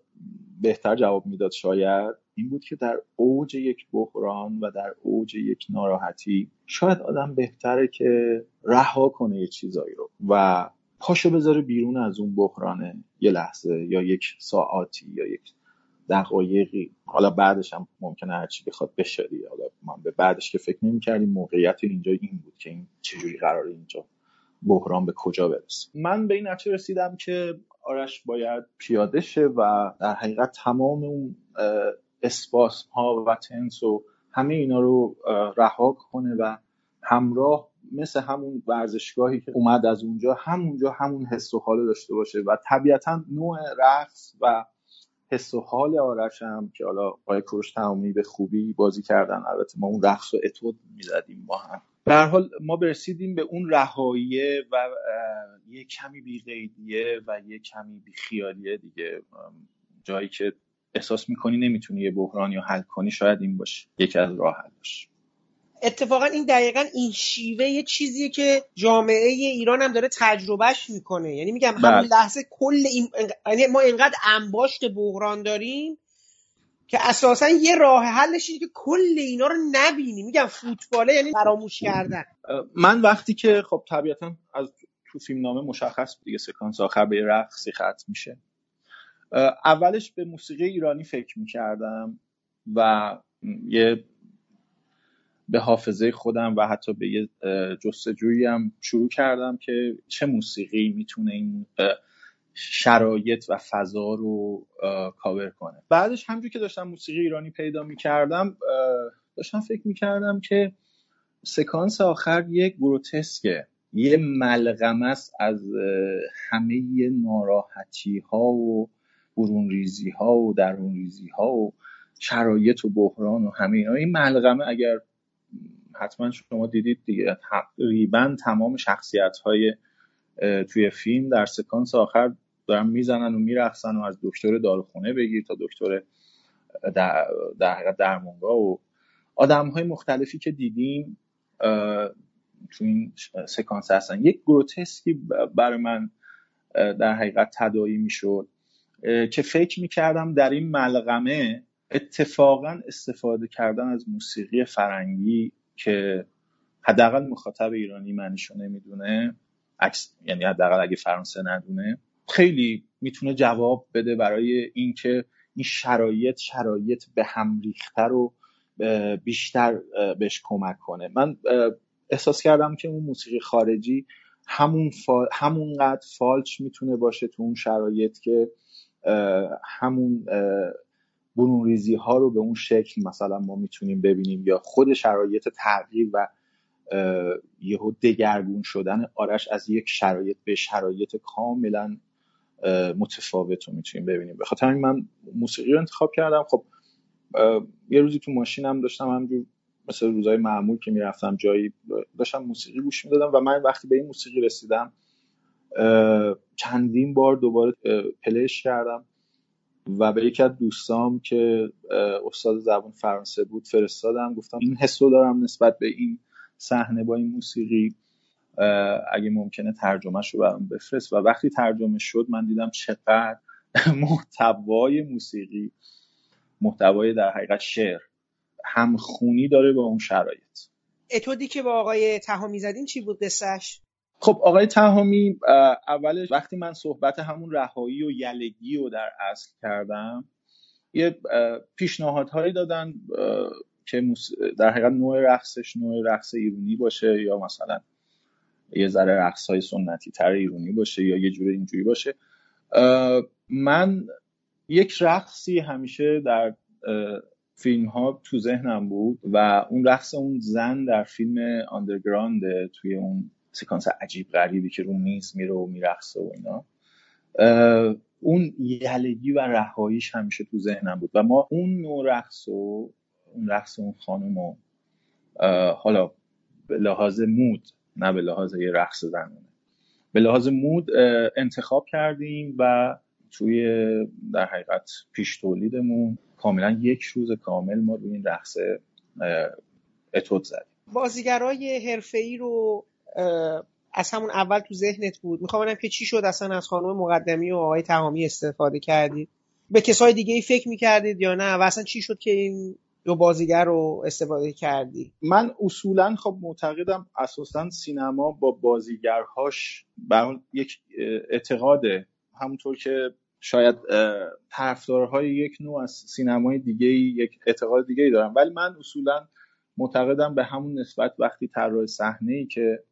B: بهتر جواب می‌داد شاید این بود که در اوج یک بحران و در اوج یک ناراحتی شاید آدم بهتره که رها کنه یه چیزایی رو. و پاشو بذاره بیرون از اون بحرانه یه لحظه یا یک ساعتی یا یک دقایقی. حالا بعدش هم ممکنه هرچی بخواد بشه حالا من به بعدش که فکر نمی کردیم موقعیت اینجا این بود که این چجوری قرار اینجا بحران به کجا برسه. من به این نتیجه رسیدم که آرش باید پیاده شه و در حقیقت تمام اون اسپاس ها و تنس و همه اینا رو رها کنه و همراه مثل همون ورزشگاهی که اومد از اونجا همونجا همون حس و حال داشته باشه و طبیعتا نوع رقص و حس و حال آرش هم که حالا آقای کروش تمامی به خوبی بازی کردن البته ما اون رقص و اتود می‌زدیم با هم. به حال ما برسیدیم به اون رهاییه و یه کمی بیقیدیه و یه کمی بیخیالیه دیگه. جایی که احساس می‌کنی نمی‌تونی یه بحرانی رو حل کنی شاید این باشه. یکی از راه حل باشه
C: اتفاقا این دقیقا این شیوه یه چیزیه که جامعه ایران هم داره تجربهش می‌کنه. یعنی میگم همون بله. لحظه کل این یعنی ما اینقدر انباشت بحران داریم که اساسا یه راه حلش که کل اینا رو نبینی میگم فوتباله یعنی فراموش کردن.
B: من وقتی که خب طبیعتا از تو فیلم نامه مشخص دیگه سکانس آخر به رقصی ختم میشه. اولش به موسیقی ایرانی فکر می‌کردم و یه به حافظه خودم و حتی به یه جستجویی هم شروع کردم که چه موسیقی می‌تونه این شرایط و فضا رو کاور کنه. بعدش همجور که داشتم موسیقی ایرانی پیدا می‌کردم داشتم فکر می‌کردم که سکانس آخر یک گروتسکه. یه ملغمه است از همه ناراحتی ها و برون ریزی ها و درون ریزی ها و شرایط و بحران و همه اینا. این ملغمه اگر حتما شما دیدید دیگه. تقریبا تمام شخصیت های توی فیلم در سکانس آخر دارن می‌زنن و میرخصن و از دکتر داروخونه بگیر تا دکتر در, در حقیقت درمونگاه و آدم های مختلفی که دیدیم تو این سکانس هستن. یک گروتسکی برای من در حقیقت تدایی می‌شد که فکر می‌کردم در این ملغمه اتفاقا استفاده کردن از موسیقی فرنگی که حداقل مخاطب ایرانی معنیشو نمی‌دونه. عکس یعنی حداقل اگه فرانسه ندونه. خیلی می‌تونه جواب بده برای اینکه این شرایط شرایط به هم ریخته رو بیشتر بهش کمک کنه. من احساس کردم که اون موسیقی خارجی همون فا... همونقدر فالچ می‌تونه باشه تو اون شرایط که همون برون ریزی ها رو به اون شکل مثلا ما می‌تونیم ببینیم یا خود شرایط تغییر و یهو دگرگون شدن آرش از یک شرایط به شرایط کاملا متفاوت رو می‌تونیم ببینیم. به خاطر من موسیقی رو انتخاب کردم. خب یه روزی تو ماشینم داشتم همجور مثل روزای معمول که می‌رفتم جایی داشتم موسیقی گوش می‌دادم و من وقتی به این موسیقی رسیدم چندین بار دوباره پلیش کردم. و به یکی از دوستام که استاد زبان فرانسه بود فرستادم. گفتم این حسو دارم نسبت به این صحنه با این موسیقی اگه ممکنه ترجمهش رو برام بفرست. و وقتی ترجمه شد من دیدم چقدر [LAUGHS] محتوای موسیقی محتوای در حقیقت شعر همخونی داره با اون شرایط.
C: اتودی که با آقای تهامی زدین چی بود قصهش
B: خب آقای تهامی اولش وقتی من صحبت همون رهایی و یلگی رو در اصل کردم یه پیشنهادهایی دادن که در حقیقت نوع رقصش نوع رقص ایرونی باشه یا مثلا یه ذره رقص های سنتی تر ایرونی باشه یا یه جور اینجوری باشه. من یک رقصی همیشه در فیلم ها تو ذهنم بود و اون رقص اون زن در فیلم آندرگراند توی اون سکانس عجیب غریبی که رو میز میره و میرقصه و اینا. اون یلگی و رهاییش همیشه تو ذهنم بود. و ما اون نوع رقص و اون رقص اون خانم و حالا به لحاظ مود نه به لحاظ یه رقص زنانه به لحاظ مود انتخاب کردیم و توی در حقیقت پیش تولیدمون کاملا یک روز کامل ما روی این رقص اتود زدیم.
C: بازیگرای ای رو از همون اول تو ذهنت بود. می‌خوام ببینم که چی شد اصلا از خانم مقدمی و آقای تمامی استفاده کردید. به کسای دیگه ای فکر می‌کردید یا نه؟ و اصلا چی شد که این دو بازیگر رو استفاده کردی؟
B: من اصولا خب معتقدم اساسا سینما با بازیگرهاش بر یک اعتقاده. همونطور که شاید طرفدارهای یک نوع از سینمای دیگه یک اعتقاد دیگه ای دارم ولی من اصولا معتقدم به همون نسبت وقتی طراح صحنه ای که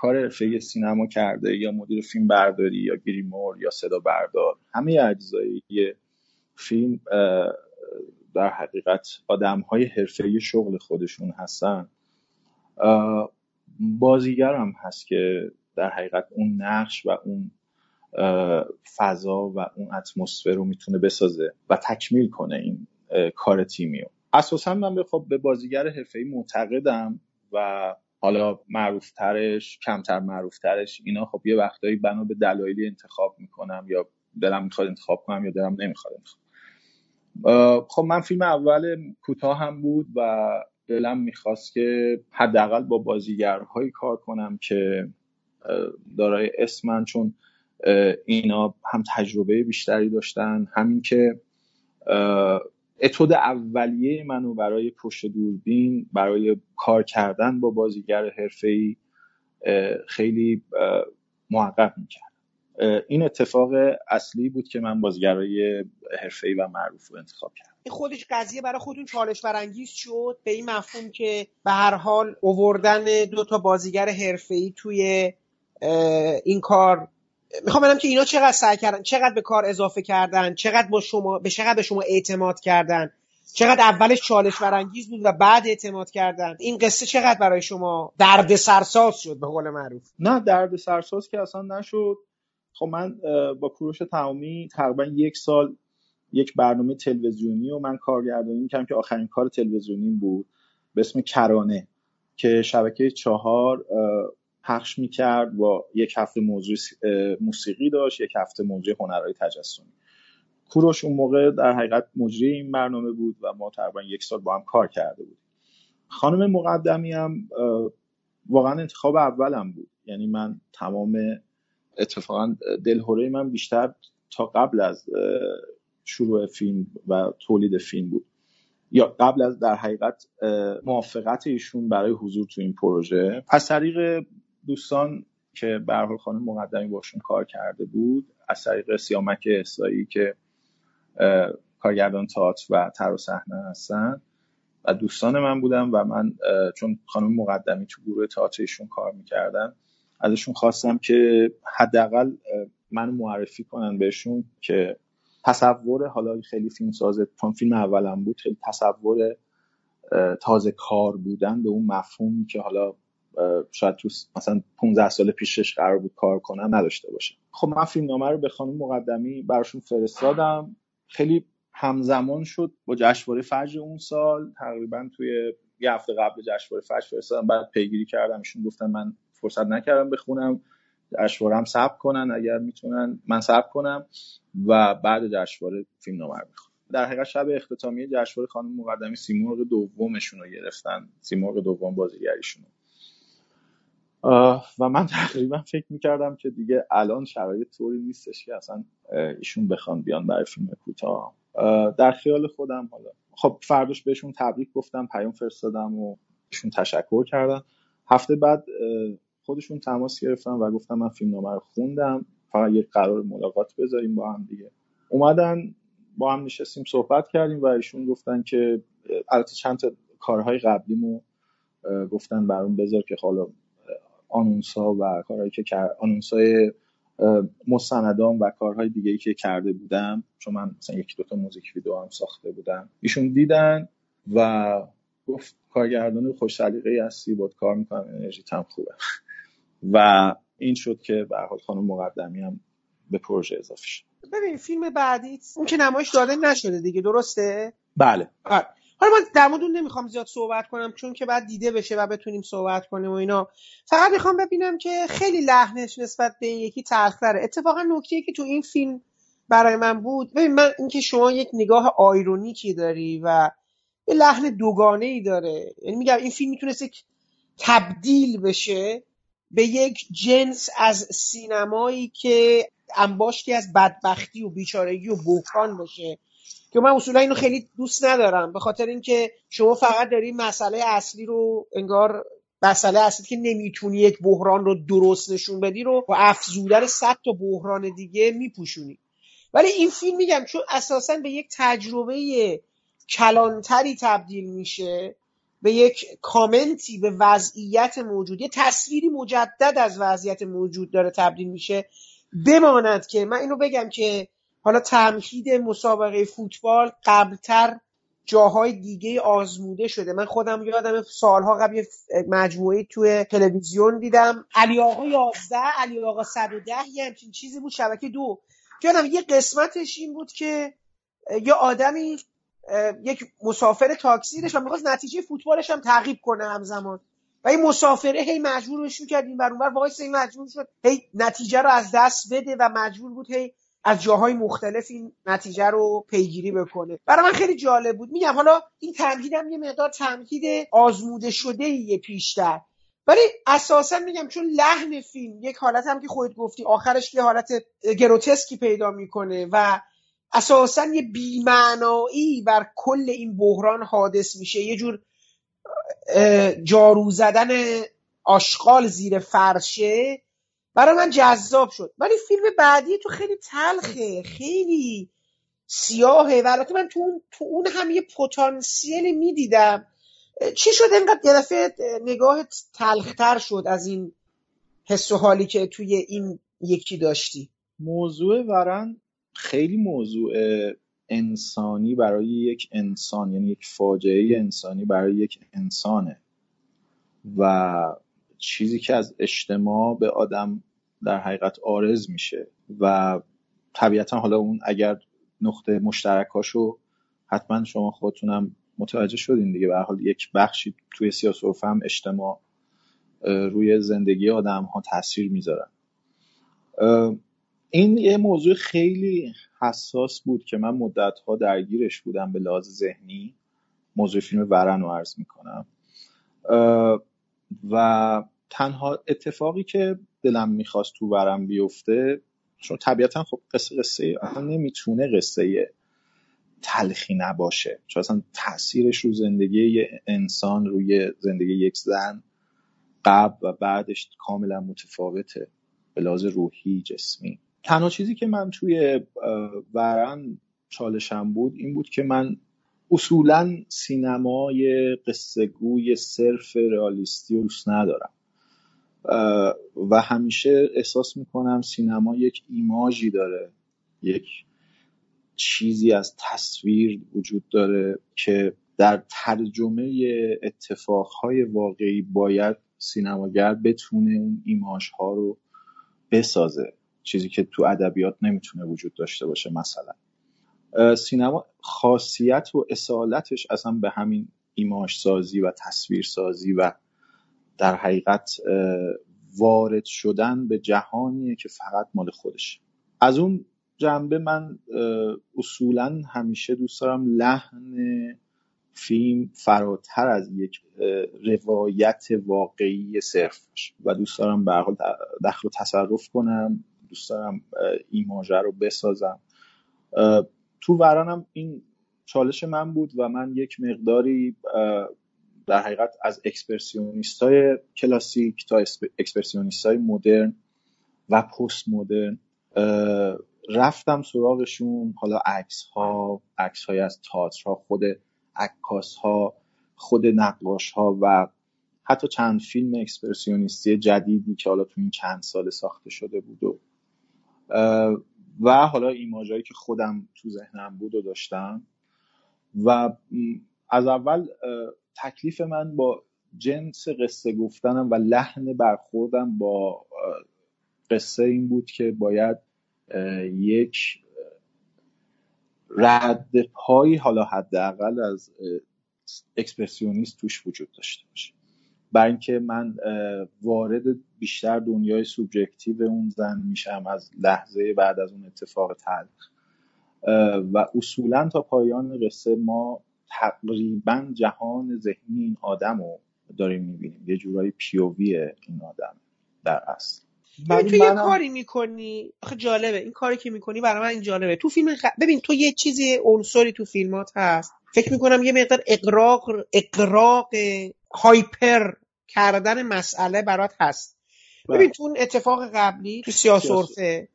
B: کار حرفه سینما کرده یا مدیر فیلم برداری یا گریمور یا صدا بردار همه اجزای فیلم در حقیقت آدم های حرفه شغل خودشون هستن. بازیگر هم هست که در حقیقت اون نقش و اون فضا و اون اتمسفر رو می‌تونه بسازه و تکمیل کنه این کار تیمی رو اساسا من به خب به بازیگر حرفه‌ای معتقدم و حالا معروفترش کمتر معروفترش اینا خب یه وقتایی بنا به دلایلی انتخاب می‌کنم یا دلم می‌خواد انتخاب کنم یا دلم نمی‌خواد انتخاب خب من فیلم اول کوتاه هم بود و دلم می‌خواست که حداقل با بازیگرهایی کار کنم که دارای اسمن چون اینا هم تجربه بیشتری داشتن. همین که اتود اولیه منو برای پشت دوربین برای کار کردن با بازیگر حرفه‌ای خیلی محقق می‌کرد این اتفاق اصلی بود که من بازیگرای حرفه‌ای و معروف رو انتخاب کردم.
C: خودش قضیه برای خودتون چالش برانگیز شد؟ به این مفهوم که به هر حال اووردن دو تا بازیگر حرفه‌ای توی این کار می‌خوام ببینم که اینا چقدر سعی کردن چقدر به کار اضافه کردن چقدر با شما به چقدر به شما اعتماد کردن چقدر اولش چالش برانگیز بود و بعد اعتماد کردن. این قصه چقدر برای شما درد سرساز شد به قول معروف؟
B: نه درد سرساز که اصلا نشد. خب من با کوروش تمامی تقریبا یک سال یک برنامه تلویزیونی و من کارگردانی می‌کردم که آخرین کار تلویزیونی بود. به اسم کرانه که شبکه چهار پخش می‌کرد با یک هفته موضوع موسیقی داشت یک هفته موضوع هنرهای تجسمی. کوروش اون موقع در حقیقت مجری این برنامه بود و ما تقریبا یک سال با هم کار کرده بود خانم مقدمی هم واقعا انتخاب اولم بود. یعنی من تمام اتفاقا دلهوره من بیشتر تا قبل از شروع فیلم و تولید فیلم بود. یا قبل از در حقیقت موافقت ایشون برای حضور تو این پروژه. از طریق دوستان که به خانم مقدمی باشون کار کرده بود از طریق سیامک احسایی که کارگردان تئاتر و تر و صحنه هستن. و دوستان من بودم و من چون خانم مقدمی تو گروه تئاتر کار می‌کردن ازشون خواستم که حداقل من معرفی کنن بهشون که تصور حالا خیلی فیلم سازه چون فیلم اولم بود خیلی تصور تازه کار بودن به اون مفهومی که حالا شاید تو مثلا 15 سال پیشش قرار بود کار کنم نداشته باشه خب من فیلم نامه رو به خانم مقدمی براشون فرستادم. خیلی همزمان شد با جشنواره فجر اون سال. تقریبا توی یه هفته قبل جشنواره فجر فرستادم. بعد پیگیری کردم. ایشون گفتن من فرصت نکردم بخونم. جشنواره هم ثبت کنن اگر می‌تونن من ثبت کنم. و بعد جشنواره فیلم نامه رو بخونم در حقیقت شب اختتامیه جشنواره خانم مقدمی سیمرغ دومشون رو گرفتن. سیمرغ دوم بازیگریشون و من تقریبا فکر می‌کردم که دیگه الان شرایط طوری نیستش که اصلا ایشون بخوان بیان برای فیلم کوتاه. در خیال خودم حالا خب فرداش بهشون تبریک گفتم پیام فرستادم و ایشون تشکر کردن. هفته بعد خودشون تماس گرفتم و گفتم من فیلم رو خوندم. فقط یک قرار ملاقات بذاریم با هم دیگه. اومدن با هم نشستیم صحبت کردیم و ایشون گفتن که البته چند تا کارهای قبلیمو گفتن برام بذار که حالا آنونس ها و کارهایی که آنونس های مستندام و کارهای دیگه ای که کرده بودم چون من مثلا یک دوتا موزیک ویدیو هم ساخته بودم ایشون دیدن و گفت کارگردان خوش سلیقه هستی بود کار می‌کنم انرژی تم خوبه. و این شد که به حال خانم مقدمی هم به پروژه اضافه شد.
C: ببین فیلم بعدی اون که نمایش داده نشده دیگه درسته؟
B: بله.
C: آره. حالا من در مورد نمی‌خوام زیاد صحبت کنم چون که بعد دیده بشه و بتونیم صحبت کنیم و اینا. فقط می‌خوام ببینم که خیلی لحنش نسبت به این یکی تلختره اتفاقا نکته که تو این فیلم برای من بود ببین من اینکه شما یک نگاه آیرونیکی داری و یه لحن دوگانه ای داره یعنی میگم این فیلم می‌تونست یک تبدیل بشه به یک جنس از سینمایی که انباشتی از بدبختی و بیچارگی و بحران باشه. که من اصولا اینو خیلی دوست ندارم. به خاطر اینکه شما فقط داری مسئله اصلی رو انگار مسئله اصلی که نمی‌تونی یک بحران رو درست نشون بدی رو با افزودن صد تا بحران دیگه میپوشونی. ولی این فیلم میگم چون اساسا به یک تجربه کلانتری تبدیل میشه به یک کامنتی به وضعیت موجود یه تصویری مجدد از وضعیت موجود داره تبدیل میشه. بماند که من اینو بگم که حالا تمهید مسابقه فوتبال قبلتر جاهای دیگه آزموده شده. من خودم یادم سالها قبل مجموعه توی تلویزیون دیدم. علی آقا 11 علی آقا 110 یه همچین چیزی بود شبکه دو. یادم یه قسمتش این بود که یه آدمی یک مسافر تاکسی داشت و می‌خواست نتیجه فوتبالش هم تعقیب کنه همزمان. و این مسافره هی مجبور بهش می‌کرد این بر اونور این مجبور شد. هی نتیجه رو از دست بده و مجبور بود هی از جاهای مختلف این نتیجه رو پیگیری بکنه. برای من خیلی جالب بود. میگم حالا این تمهیدم یه مقدار تمهید آزموده شده یه پیشتر. ولی اساسا میگم چون لحن فیلم یک حالت هم که خودت گفتی آخرش یه حالت گروتسکی پیدا می‌کنه و اساسا یه بیمعنایی بر کل این بحران حادث میشه. یه جور جارو زدن آشغال زیر فرشه برای من جذاب شد. ولی فیلم بعدی تو خیلی تلخه خیلی سیاهه. و البته من تو اون, تو اون هم یه پتانسیل می‌دیدم. چی شد؟ اینقدر یه دفعه نگاهت تلختر شد از این حس و حالی که توی این یکی داشتی.
B: موضوع ورن خیلی موضوع انسانی برای یک انسان یعنی یک فاجعه انسانی برای یک انسانه. و چیزی که از اجتماع به آدم در حقیقت آرز میشه و طبیعتا حالا اون اگر نقطه مشترکاشو حتما شما خودتونم متوجه شدین دیگه. به حال یک بخشی توی سیاست و فهم اجتماع روی زندگی آدم ها تاثیر می‌ذارن این یه موضوع خیلی حساس بود که من مدت ها درگیرش بودم به لحاظ ذهنی. موضوع فیلم ورن رو عرض می‌کنم. و تنها اتفاقی که دلم می‌خواست تو ورم بیفته چون طبیعتا خب قصه قصه نمی‌تونه قصه تلخی نباشه. چون اصلا تاثیرش رو زندگی یه انسان روی زندگی یک زن قبل و بعدش کاملا متفاوته. به لحاظ روحی جسمی. تنها چیزی که من توی ورن چالشم بود این بود که من اصولا سینمای قصه گوی صرف رئالیستی رو دوست ندارم. و همیشه احساس می‌کنم سینما یک ایماژی داره یک چیزی از تصویر وجود داره که در ترجمه اتفاقهای واقعی باید سینماگر بتونه اون ایماژ ها رو بسازه. چیزی که تو ادبیات نمی‌تونه وجود داشته باشه مثلا. سینما خاصیت و اصالتش اصلا به همین ایماش سازی و تصویر سازی و در حقیقت وارد شدن به جهانیه که فقط مال خودش از اون جنبه من اصولا همیشه دوست دارم لحن فیلم فراتر از یک روایت واقعی صرفا دوست دارم به حال دخل و تصرف کنم دوست دارم ایماژه رو بسازم. تو ورانم این چالش من بود و من یک مقداری در حقیقت از اکسپرسیونیست های کلاسیک تا اکسپرسیونیست های مدرن و پست مدرن رفتم سراغشون. حالا عکس ها عکس های از تاتر ها خود عکاس ها خود نقاش ها و حتی چند فیلم اکسپرسیونیستی جدیدی که حالا تو این چند سال ساخته شده بود و و حالا ایماجایی که خودم تو ذهنم بود و داشتم. و از اول تکلیف من با جنس قصه گفتنم و لحن برخوردم با قصه این بود که باید یک رد پایی حالا حداقل از اکسپرسیونیست توش وجود داشته باشه. برای اینکه من وارد بیشتر دنیای سوبژکتیو اون زن میشم از لحظه بعد از اون اتفاق تلخ. و اصولا تا پایان قصه ما تقریبا جهان ذهنی این آدم رو داریم می‌بینیم. یه جورایی پیووی این آدم در اصل.
C: من تو یه کاری می‌کنی. آخه جالبه. این کاری که می‌کنی برای من این جالبه. تو فیلم ببین تو یه چیزی عنصری تو فیلمات هست. فکر می‌کنم یه مقدار اقراق اقراق هایپر کردن مسئله برات هست. بله. ببین تو اون اتفاق قبلی تو سیاسورفه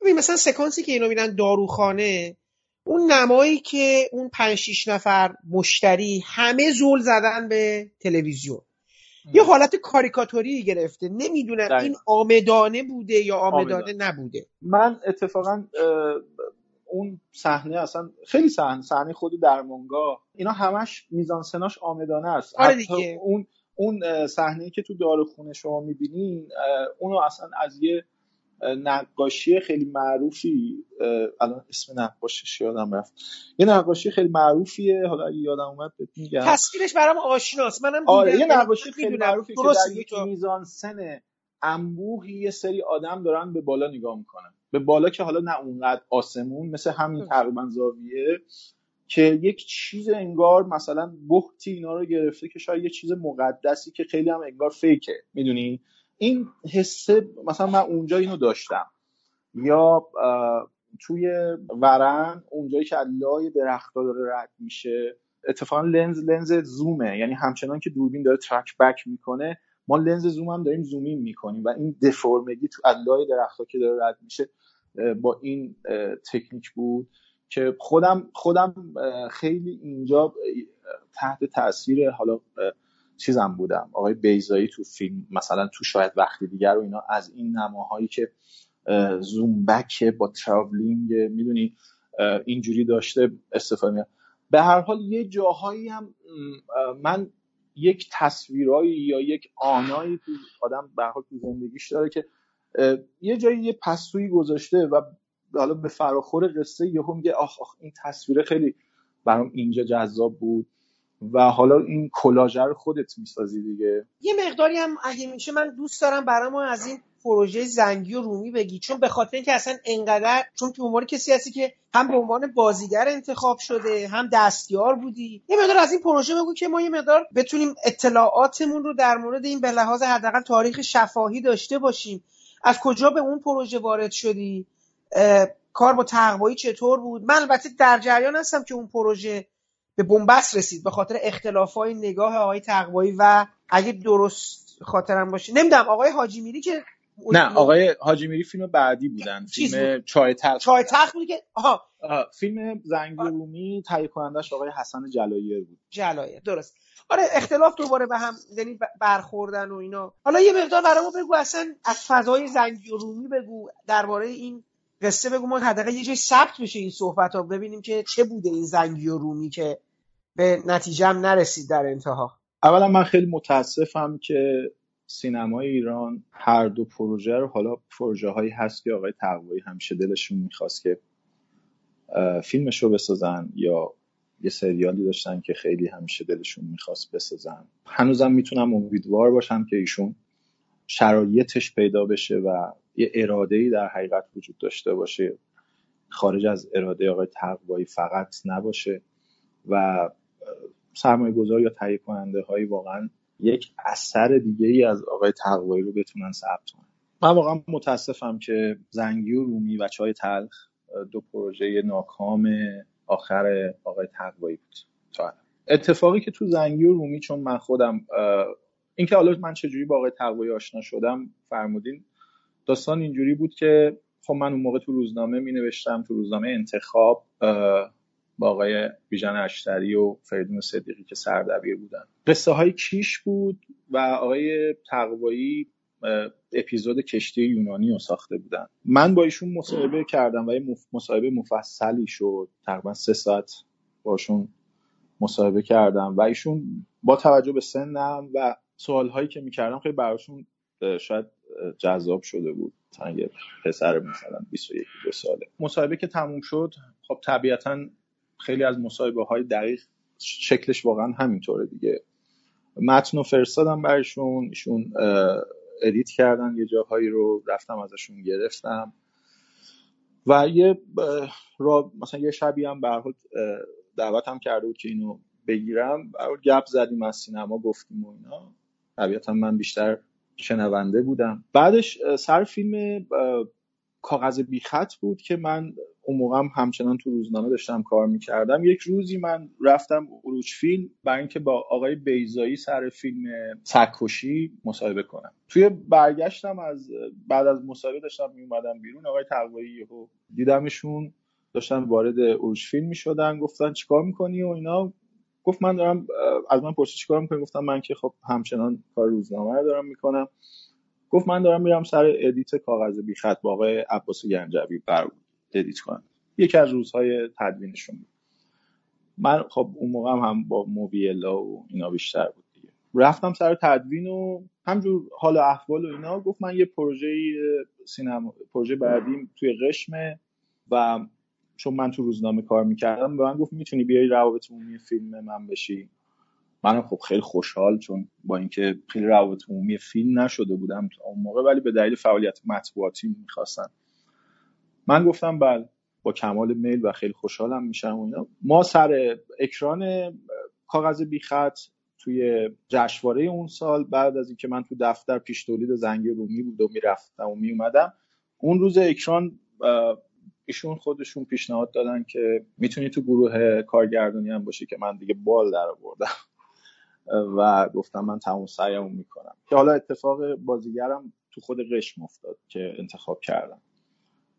C: ببین مثلا سکانسی که اینو میرن داروخانه اون نمایی که اون پنج شیش نفر مشتری همه زول زدن به تلویزیون. یه حالت کاریکاتوری گرفته. نمی‌دونم این آمدانه بوده یا آمدانه نبوده.
B: من اتفاقا اون صحنه اصلا خیلی صحنه صحنه خودی درمانگاه اینا همش میزانسناش آمدانه است.
C: آره دیگه.
B: اون اون صحنه که تو داروخونه شما می‌بینین اونو اصلا از یه نقاشی خیلی معروفی الان اسم نقاشیش یادم رفت. یه نقاشی خیلی معروفیه حالا اگه یادم اومد میگم.
C: تصویرش برام آشناست. منم
B: آره یه نقاشی خیلی معروفی که در یک میزان سن انبوهی یه سری آدم دارن به بالا نگاه می‌کنن. به بالا که حالا نه اونقدر آسمون مثل همین تقریبا زاویه که یک چیز انگار مثلا بختی اینا رو گرفته که شاید یه چیز مقدسی که خیلی هم انگار فیکه. می‌دونی؟ این حسه مثلا من اونجا اینو داشتم. یا توی ورن اونجایی که لای درختها داره رد میشه اتفاقا لنز لنز زومه. یعنی همچنان که دوربین داره ترک بک می‌کنه ما لنز زوم هم داریم زومین می‌کنیم و این دفرمگی تو علای درختها که داره رد میشه با این تکنیک بود که خودم خودم خیلی اینجا تحت تاثیر حالا چیزم بودم. آقای بیزایی تو فیلم مثلا تو شاید وقتی دیگر و اینا از این نماهایی که زوم بک با تراولینگ می‌دونی اینجوری داشته استفاده میاد به هر حال یه جاهایی هم من یک تصویرایی یا یک آنایی تو آدم به حال تو زندگیش داره که یه جایی یه پستویی گذاشته و حالا به فراخور قصه یهو میگه آخ آخ این تصویر خیلی برام اینجا جذاب بود. و حالا این کلاژه رو خودت می‌سازی دیگه.
C: یه مقداری هم اگه میشه من دوست دارم برام از این پروژه زنگی و رومی بگی. چون به خاطر اینکه اصلا انقدر چون تو عنوان کسی هستی که هم به عنوان بازیگر انتخاب شده هم دستیار بودی. یه مقدار از این پروژه بگو که ما یه مقدار بتونیم اطلاعاتمون رو در مورد این به لحاظ حداقل تاریخ شفاهی داشته باشیم. از کجا به اون پروژه وارد شدی؟ کار با تقوایی چطور بود؟ من البته در جریان هستم که اون پروژه به بنبست رسید به خاطر اختلافای نگاه آقای تقوایی و اگه درست خاطرم باشه نمی‌دونم آقای حاجی میری که
B: نه آقای حاجی میری فیلم بعدی بودن فیلم بود؟ چای تخت
C: چای تخت بود که آها.
B: فیلم زنگ رومی تهیه کنندش آقای حسن جلایر بود.
C: جلایر درست. آره اختلاف دوباره به هم یعنی برخوردن و اینا. حالا یه مقدار برامو بگو اصلا از فضای زنگی رومی بگو درباره این قصه بگو ما حداقل یه جای ثبت بشه این صحبت ها ببینیم که چه بوده این زنگی و رومی که به نتیجه هم نرسید در انتها.
B: اولا من خیلی متاسفم که سینمای ایران هر دو پروژه رو حالا پروژه هایی هست که آقای تقوایی همیشه دلشون می‌خواست که فیلمش رو بسازن یا یه سریالی داشتن که خیلی همیشه دلشون می‌خواست بسازن. هنوزم می‌تونم امیدوار باشم که ایشون شرایطش پیدا بشه و یه اراده ای در حقیقت وجود داشته باشه. خارج از اراده آقای تقوایی فقط نباشه و سرمایه گذار یا تهیه کننده هایی واقعا یک اثر دیگه ای از آقای تقوایی رو بتونن ثبت کنن. من واقعا متاسفم که زنگی و رومی و چای تلخ دو پروژه ناکام آخر آقای تقوایی بود تا اتفاقی که تو زنگی و رومی چون من خودم اینکه حالا من چجوری با آقای تقوایی آشنا شدم فرمودین داستان اینجوری بود که خب من اون موقع تو روزنامه می نوشتم تو روزنامه انتخاب با آقای بیژن اشتری و فریدون صدیقی که سردبیر بودن. قصه های کیش بود و آقای تقوایی اپیزود کشتی یونانی رو ساخته بودن. من با ایشون مصاحبه کردم و یه مصاحبه مفصلی شد. تقریبا سه ساعت باشون مصاحبه کردم و ایشون با توجه به سنم و سوال هایی که می‌کردم خیلی براشون شاید جذاب شده بود. یه پسر مثلا 21 دو ساله. مصاحبه که تموم شد خب طبیعتا خیلی از مصاحبه های دقیق شکلش واقعا همینطوره دیگه. متن و فرستادم برشون ایشون ادیت کردن یه جاهایی رو رفتم ازشون گرفتم. و یه را مثلا یه شبی هم به دعوتم کرده بود که اینو بگیرم. گپ زدیم از سینما گفتیم و اینا. طبیعتا من بیشتر شنونده بودم. بعدش سر فیلم کاغذ بیخط بود که من اون موقع هم همچنان تو روزنامه داشتم کار می‌کردم. یک روزی من رفتم اروچ فیلم برای اینکه با آقای بیزایی سر فیلم سکوشی مصاحبه کنم. توی برگشتم از بعد از مصاحبه داشتم میومدم بیرون. آقای تقوایی دیدمشون. داشتن وارد اروچ فیلم می‌شدن. گفتن چیکار می‌کنی و اینا. گفت من دارم از من پرسید چیکار می‌کنی؟ گفتم من که خب همچنان کار روزنامه رو دارم می‌کنم. گفت من دارم میرم سر edit کاغذ بی خط با آقای عباس گنجوی بر edit کنم. یکی از روزهای تدوینشون بود. من خب اون موقع هم, با موبیلا و اینا بیشتر بود دیگه. رفتم سر تدوین و همجور حال احوال و اینا گفت من یه پروژه سینما پروژه بعدیم توی قشمه و چون من تو روزنامه کار می‌کردم به من گفت می‌تونی بیای روابط عمومی فیلم من بشی. منم خب خیلی خوشحال چون با اینکه خیلی روابط عمومی فیلم نشده بودم تا اون موقع ولی به دلیل فعالیت مطبوعاتی می‌خواستن من گفتم بله با کمال میل و خیلی خوشحالم میشم و اینا. ما سر اکران کاغذ بیخط توی جشنواره اون سال بعد از اینکه من تو دفتر پیش تولید زنگ رومی بود و می‌رفتم و میومدم اون روز اکران ایشون خودشون پیشنهاد دادن که می‌تونی تو گروه کارگردانی هم باشی که من دیگه بال در آوردم. و گفتم من تمام سعیمو می‌کنم. که حالا اتفاق بازیگرم تو خود قشم افتاد که انتخاب کردم.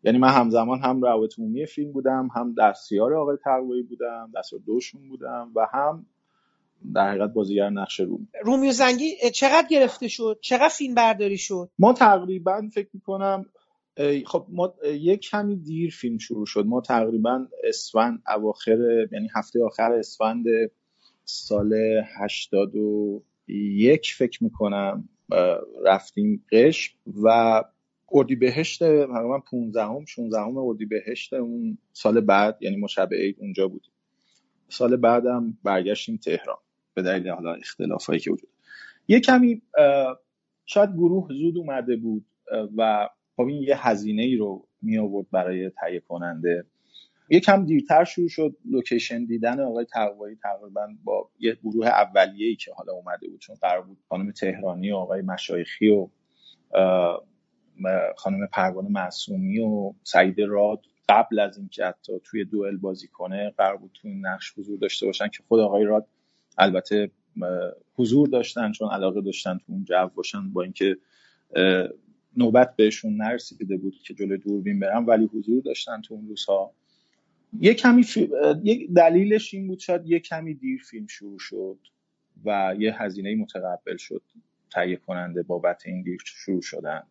B: یعنی من همزمان هم روابط عمومی فیلم بودم هم دستیار آقای تقوایی بودم دستیار دوشون بودم و هم در حقیقت بازیگر نقش رومی
C: رومیو زنگی چقدر گرفته شد؟ چقدر فیلم برداری شد؟
B: ما تقریبا فکر می‌کنم خب ما یک کمی دیر فیلم شروع شد. ما تقریبا اسفند اواخر یعنی هفته آخر اسفند سال هشتاد و یک فکر می‌کنم رفتیم قشم و اردی بهشت تقریبا 15 هم 16 هم اردی بهشت اون سال بعد یعنی شب عید اونجا بودیم. سال بعدم برگشتیم تهران به دلیل حالا اختلافایی که وجود یه کمی شاید گروه زود اومده بود و خب این یه هزینه ای رو می آورد برای تهیه کننده. یکم دیرتر شروع شد لوکیشن دیدن آقای تقوایی تقریبا با یه گروه اولیه‌ای که حالا اومده بود چون قرار بود خانم تهرانی و آقای مشایخی و خانم پروانه معصومی و سعید راد قبل از اینکه حتی توی دوئل بازی کنه قرار بود تو این نقش حضور داشته باشن که خود آقای راد البته حضور داشتن چون علاقه داشتن تو اون جو باشن با اینکه نوبت بهشون نرسیده بود که جلوی دوربین برن ولی حضور داشتن تو اون روزها. یه کمی یک دلیلش این بود شاید یه کمی دیر فیلم شروع شد و یه هزینه متقبل شد تهیه کننده بابت این دیر شروع شدن.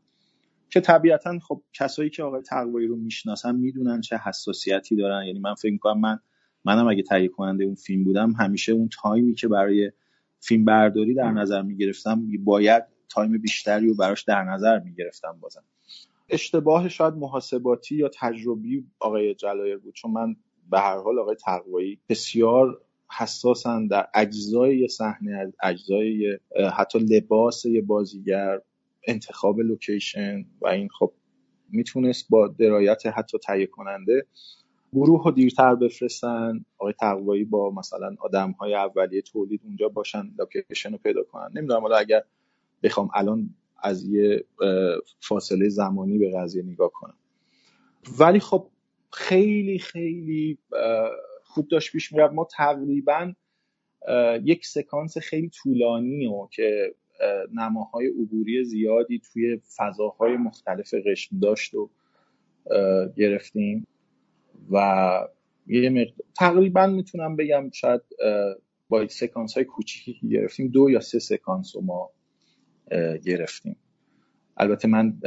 B: که طبیعتا خب کسایی که آقای تقوایی رو می‌شناسن می‌دونن چه حساسیتی دارن. یعنی من فکر می‌کنم من منم اگه تهیه کننده اون فیلم بودم همیشه اون time ی که برای فیلم برداری در نظر می‌گرفتم باید time بیشتری رو براش در نظر می‌گرفتم بازم. اشتباه شاید محاسباتی یا تجربی آقای جلایر بود چون من به هر حال آقای تقوایی بسیار حساسن در اجزای صحنه اجزای حتی لباس یه بازیگر انتخاب لوکیشن و این خب می‌تونست با درایت حتی تهیه کننده گروه رو دیرتر بفرستن. آقای تقوایی با مثلا آدم های اولیه تولید اونجا باشن لوکیشن رو پیدا کنن. نمی‌دونم حالا اگر بخوام الان از یه فاصله زمانی به قضیه نگاه کنم. ولی خب خیلی خیلی خوب داشت پیش می‌رفت. ما تقریبا یک سکانس خیلی طولانی و که نماهای عبوری زیادی توی فضاهای مختلف قشم داشت و گرفتیم. و یه مقدار تقریبا می‌تونم بگم شاید با سکانس های کوچیکی گرفتیم دو یا سه سکانس رو ما گرفتیم. البته من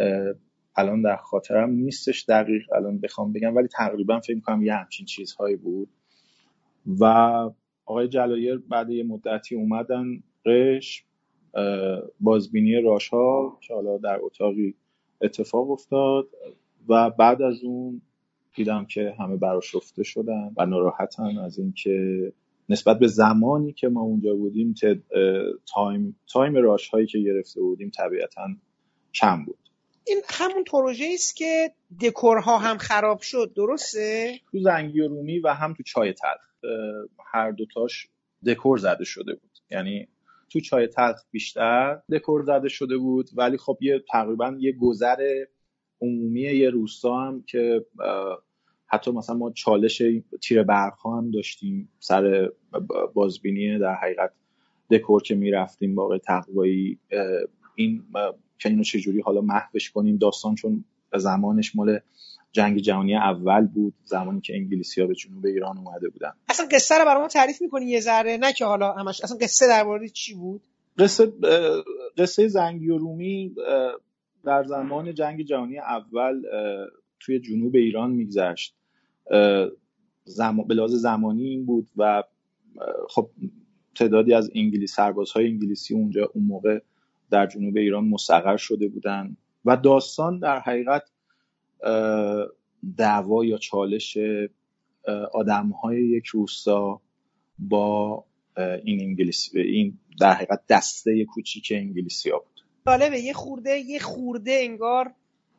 B: الان در خاطرم نیستش دقیق الان بخوام بگم ولی تقریبا فکر کنم یه همچین چیزهایی بود. و آقای جلایر بعد یه مدتی اومدن قش بازبینی راش ها که حالا در اتاقی اتفاق افتاد و بعد از اون دیدم که همه براشفته شدن و ناراحتن از اینکه نسبت به زمانی که ما اونجا بودیم time time راش هایی که گرفته بودیم طبیعتا کم بود.
C: این همون پروژه است که دکورها هم خراب شد درسته؟
B: تو زنگی و رومی و هم تو چای تلخ. هر دوتاش دکور زده شده بود. یعنی تو چای تلخ بیشتر دکور زده شده بود ولی خب یه تقریبا یه گذر عمومی یه روستا هم که حتی مثلا ما چالش تیر برق هم داشتیم سر بازبینی در حقیقت دکور که می‌رفتیم با آقای تقوایی این که اینو چجوری حالا محوش کنیم؟ داستان چون زمانش مال جنگ جهانی اول بود زمانی که انگلیسی ها به جنوب ایران اومده بودن.
C: اصلا قصه رو برای ما تعریف می‌کنی یه ذره؟ نه که حالا همش اصلا قصه در مورد چی بود؟
B: قصه قصه زنگی و رومی در زمان جنگ جهانی اول توی جنوب ایران میگذشت. زم... به لحاظ زمانی این بود و خب تعدادی از انگلیس سربازهای انگلیسی اونجا اون موقع در جنوب ایران مستقر شده بودن و داستان در حقیقت دعوا یا چالش آدم های یک روستا با این انگلیسی این در حقیقت دسته کوچیک انگلیسی ها بود.
C: جالبه یه خورده یه خورده انگار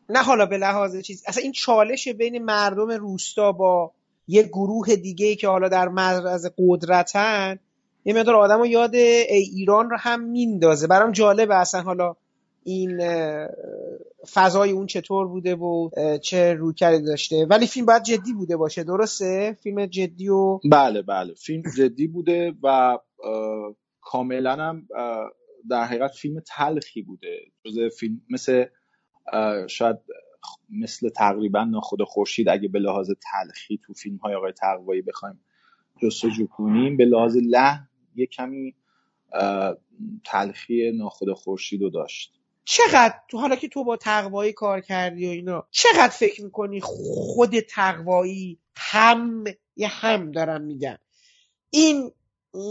C: نه حالا به لحاظ چیز اصلا این چالش بین مردم روستا با یه گروه دیگه ای که حالا در معرض قدرتن یه مقدار آدم یاد ایران رو هم میندازه. برام جالبه اصلا حالا این فضای اون چطور بوده و چه روکردی داشته. ولی فیلم باید جدی بوده باشه درسته؟ فیلم جدی و
B: بله بله. فیلم جدی بوده و کاملا هم در حقیقت فیلم تلخی بوده. جزء فیلم مثل شاید مثل تقریبا ناخود خورشید اگه به لحاظ تلخی تو فیلم های آقای تقوایی بخوایم جستجو کنیم به لحاظ لحن یه کمی تلخی ناخود خورشید رو داشت.
C: چقدر تو حالا که تو با تقوایی کار کردی و اینا چقدر فکر می‌کنی خود تقوایی هم یه هم دارم میگم. این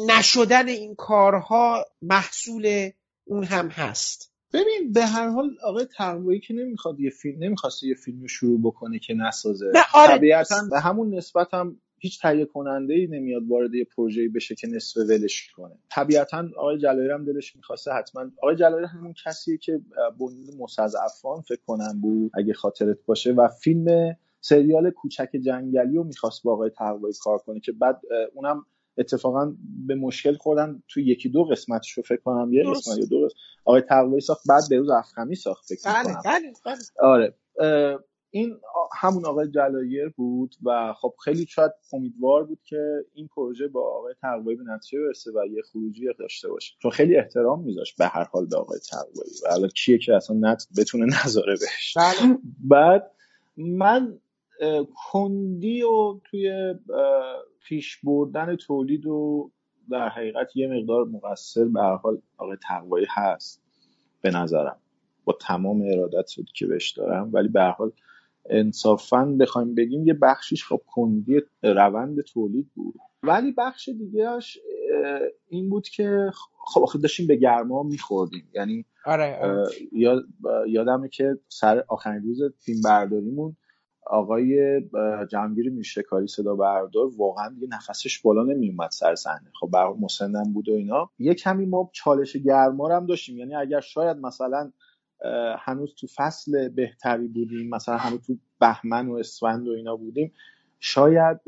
C: نشدن این کارها محصول اون هم هست.
B: ببین به هر حال آقای تقوایی که نمی‌خواد یه فیلم نمی‌خواست یه فیلم رو شروع بکنه که نسازه
C: نه آره.
B: طبیعتا به همون نسبت هم هیچ تهیه کننده ای نمیاد وارد یه پروژه بشه که نصف ولش کنه طبیعتا آقای جلالی هم دلش می‌خواسته حتما آقای جلالی همون کسیه که بنیاد مستضعفان فکر کنم بود اگه خاطرت باشه و فیلم سریال کوچک جنگلی رو می‌خواست با آقای تقوایی کار کنه که بعد اونم اتفاقا به مشکل خوردن تو یکی دو قسمتش رو فکر کنم یه قسمت یا دو قسمت. آقای تقوایی ساخت بعد به روز افخمی ساخت فکر
C: بله
B: کنم
C: بله بله.
B: آره. این همون آقای جلایر بود و خب خیلی شاید امیدوار بود که این پروژه با آقای تقوایی به نتیجه برسه و یه خروجی داشته باشه. چون خیلی احترام میذاشت به هر حال به آقای تقوایی و الان کیه که اصلا نت بتونه [LAUGHS] نذاره بهش.
C: بله.
B: بعد من کندی و توی پیش بردن تولید و در حقیقت یه مقدار مقصر به هر حال آقای تقوایی هست به نظرم. با تمام ارادت که بهش دارم. ولی به هر حال انصافا بخوایم بگیم یه بخشیش خب کندی روند تولید بود. ولی بخش دیگهش این بود که خب آخه داشتیم به گرما میخوردیم. یعنی
C: آره, آره.
B: یاد یادمه که سر آخرین روز فیلم برداریمون آقای جمگیر میشکاری صدا بردار واقعا دیگه نفسش بالا نمیومد سر صحنه. خب برای مسنم بود و اینا. یه کمی ما چالش گرما هم داشتیم. یعنی اگر شاید مثلا هنوز تو فصل بهتری بودیم مثلا هنوز تو بهمن و اسفند و اینا بودیم شاید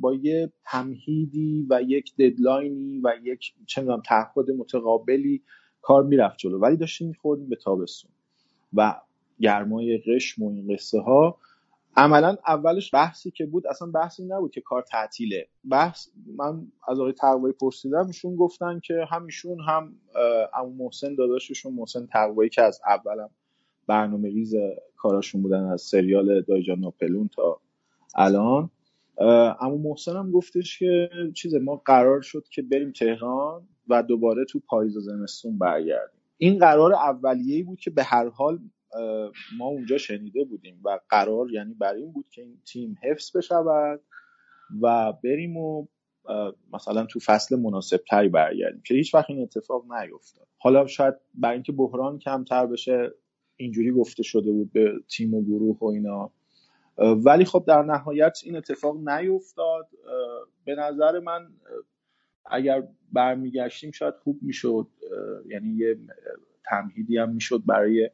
B: با یه تمهیدی و یک ددلاینی و یک چه می‌دونم تعهد متقابلی کار می‌رفت جلو. ولی داشتیم میخوردیم به تابستون. و گرمای قشم و این قصه ها عملا اولش بحثی که بود اصلا بحثی نبود که کار تعطیله. بحث من از آقای تقوایی پرسیدم ایشون گفتن که همیشون هم امو محسن داداششون محسن تقوایی که از اولم برنامه ریز کاراشون بودن از سریال دایجان ناپلون تا الان. اما محسن هم گفتش که چیزه ما قرار شد که بریم تهران و دوباره تو پاییز و زمستون برگردیم. این قرار اولیه‌ای بود که به هر حال ما اونجا شنیده بودیم و قرار یعنی بر این بود که این تیم حفظ بشود و بریم و مثلا تو فصل مناسب تری برگردیم که هیچ وقت این اتفاق نیفتاد. حالا شاید برای اینکه بحران کمتر بشه اینجوری گفته شده بود به تیم و گروه و اینا. ولی خب در نهایت این اتفاق نیفتاد. به نظر من اگر برمیگشتیم شاید خوب می‌شد. یعنی یه تمهیدی هم می‌شد برای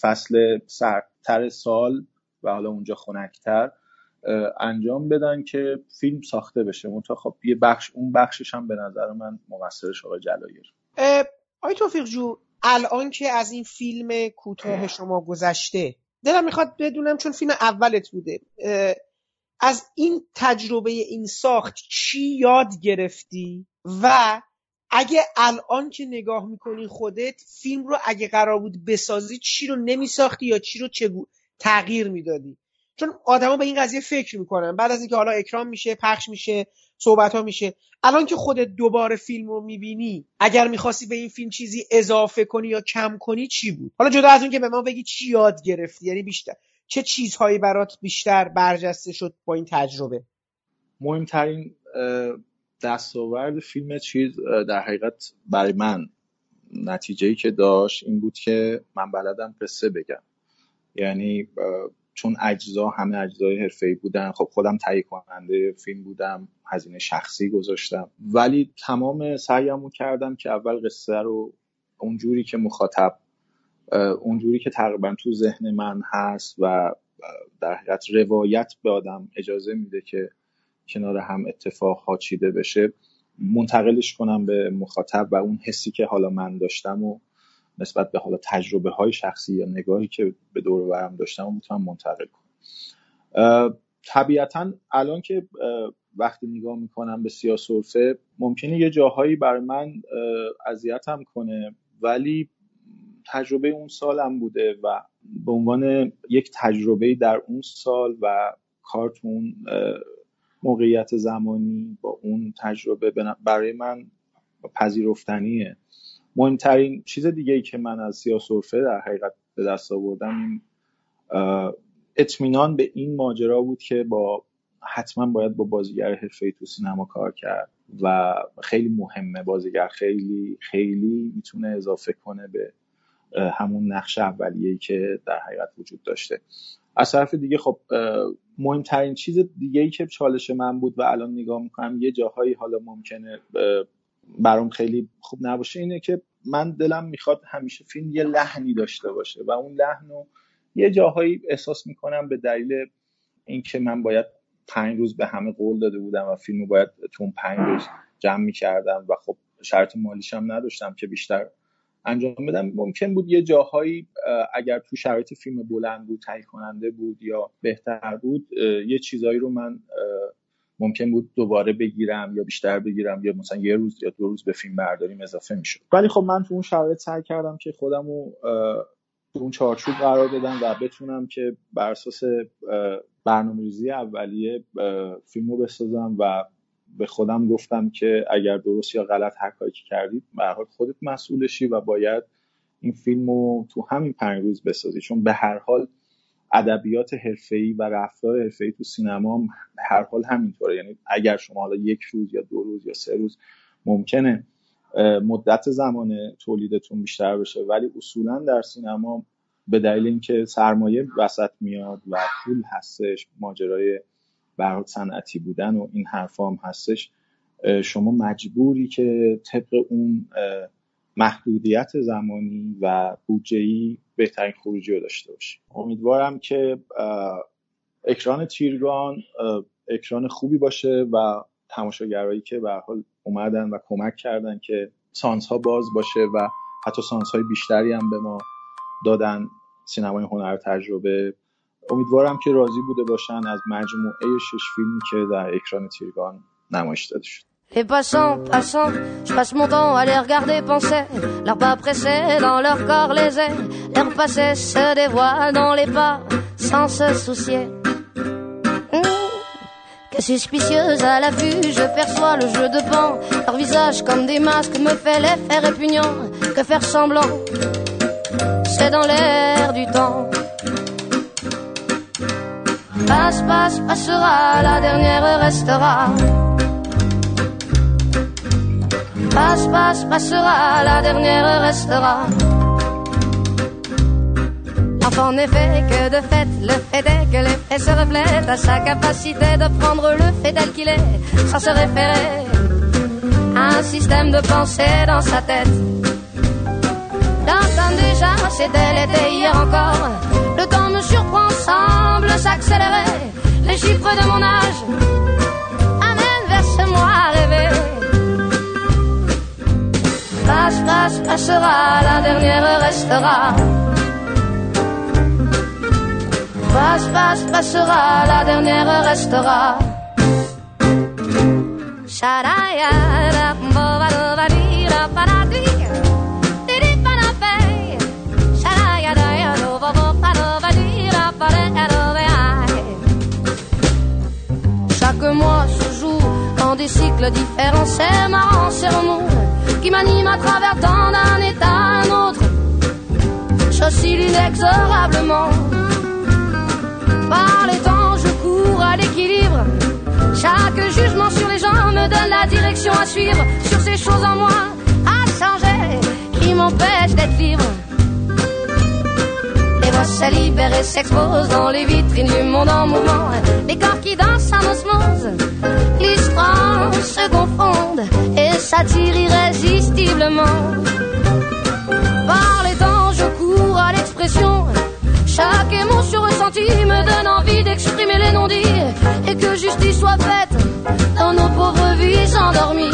B: فصل سرتر سال و حالا اونجا خنکتر انجام بدن که فیلم ساخته بشه. منتها خب یه بخش اون بخشش هم به نظر من مقصرش آقای جلایر
C: آقای توفیق جو الان که از این فیلم کوتاه شما گذشته دلم می‌خواد بدونم چون فیلم اولت بوده از این تجربه این ساخت چی یاد گرفتی و اگه الان که نگاه می‌کنی خودت فیلم رو اگه قرار بود بسازی چی رو نمیساختی یا چی رو چگو تغییر می‌دادی؟ چون آدما به این قضیه فکر می‌کنن. بعد از اینکه حالا اکرام میشه پخش میشه صحبت ها میشه. الان که خودت دوباره فیلم رو می‌بینی اگر می‌خواستی به این فیلم چیزی اضافه کنی یا کم کنی چی بود؟ حالا جدا از اون که به ما بگی چی یاد گرفتی یعنی بیشتر چه چیزهایی برات بیشتر برجسته شد با این تجربه؟
B: مهمترین دستاورد فیلم چیز در حقیقت برای من نتیجه که داشت این بود که من بلدم قصه بگم. یعنی چون اجزا همه اجزای حرفه‌ای بودن خب خودم تهیه کننده فیلم بودم هزینه شخصی گذاشتم. ولی تمام سعیمو کردم که اول قصه رو اونجوری که مخاطب اونجوری که تقریبا تو ذهن من هست و در حقیقت روایت به آدم اجازه میده که کنار هم اتفاق ها چیده بشه منتقلش کنم به مخاطب و اون حسی که حالا من داشتم و نسبت به حالا تجربه های شخصی یا نگاهی که به دور برم داشتم و می‌تونم منتقل کنم. طبیعتا الان که وقتی نگاه می‌کنم به سیاسورفه ممکنه یه جاهایی بر من اذیتم کنه ولی تجربه اون سالم بوده و به عنوان یک تجربه در اون سال و کارتون موقعیت زمانی با اون تجربه برای من پذیرفتنیه. مهمترین چیز دیگه ای که من از سیاسورفه در حقیقت به دست آوردم این اطمینان به این ماجرا بود که با حتما باید با بازیگر حرفه تو سینما کار کرد و خیلی مهمه. بازیگر خیلی خیلی می‌تونه اضافه کنه به همون نقش اولیه‌ای که در حقیقت وجود داشته. از طرف دیگه خب مهمترین چیز دیگه ای که چالش من بود و الان نگاه می‌کنم یه جاهایی حالا ممکنه برام خیلی خوب نباشه اینه که من دلم می‌خواد همیشه فیلم یه لحنی داشته باشه و اون لحن رو یه جاهایی احساس می‌کنم به دلیل اینکه من باید پنج روز به همه قول داده بودم و فیلم رو باید تو اون پنج روز جمع می‌کردم و خب شرط مالیش هم نداشتم که بیشتر انجام بدم. ممکن بود یه جاهایی اگر تو شرایط فیلم بلند بود تهیه کننده بود یا بهتر بود یه چیزایی رو من ممکن بود دوباره بگیرم یا بیشتر بگیرم یا مثلا یه روز یا دو روز به فیلم برداریم اضافه می‌شد. ولی خب من تو اون شرایط سعی کردم که خودم رو تو اون چارچوب قرار بدم و بتونم که بر اساس برنامه‌ریزی اولیه فیلم رو بسازم و به خودم گفتم که اگر درست یا غلط هر کاری که کردید به حال خودت مسئولشی و باید این فیلم رو تو همین پنج روز بسازی. چون به هر حال ادبیات حرفه‌ای و رفتار حرفه‌ای تو سینما هم هر حال همینطوره. یعنی اگر شما حالا یک روز یا دو روز یا سه روز ممکنه مدت زمان تولیدتون بیشتر بشه ولی اصولا در سینما به دلیل اینکه سرمایه وسط میاد و پول هستش ماجرای برات صنعتی بودن و این حرفا هم هستش شما مجبوری که طبق اون محدودیت زمانی و بودجه‌ای بهترین خروجی رو داشته باشی. امیدوارم که اکران تیرگان اکران خوبی باشه و تماشاگرایی که به حال اومدن و کمک کردن که سانس ها باز باشه و حتی سانس های بیشتری هم به ما دادن سینمای هنر تجربه. امیدوارم که راضی بوده باشن از مجموعه شش فیلمی که در اکران تیرگان نمایش داده شد
D: Les passants, passants, je passe mon temps à les regarder penser. Leurs pas pressés dans leur corps les ailes. Leur passé se dévoile dans les pas sans se soucier. Que suspicieuse à la vue, je perçois le jeu de pan. Leur visage comme des masques me fait l'effet répugnant. Que faire semblant, c'est dans l'air du temps. Passe, passe, passera, la dernière restera. Passe, passe, passera, la dernière restera. L'enfant n'est fait que de fait, le fait est que l'effet se reflète à sa capacité de prendre le fait tel qu'il est, sans se référer à un système de pensée dans sa tête. Dans déjà, c'était l'été hier encore. Le temps me surprend, semble s'accélérer. Les chiffres de mon âge amènent vers ce moi rêvé. Passe, passe, passera, la dernière restera. Passe, passe, passera, la dernière restera. Chaque des cycles différents, c'est marrant, c'est qui m'anime à travers tant d'un état à un autre. J'oscille inexorablement. Par les temps, je cours à l'équilibre. Chaque jugement sur les gens me donne la direction à suivre. Sur ces choses en moi à changer qui m'empêchent d'être libre. Voix se et s'exposent dans les vitrines du monde en mouvement. Les corps qui dansent en osmose, l'histoire se confondent et s'attirent irrésistiblement. Par les temps, je cours à l'expression. Chaque émotion ressentie me donne envie d'exprimer les non-dits et que justice soit faite dans nos pauvres vies endormies.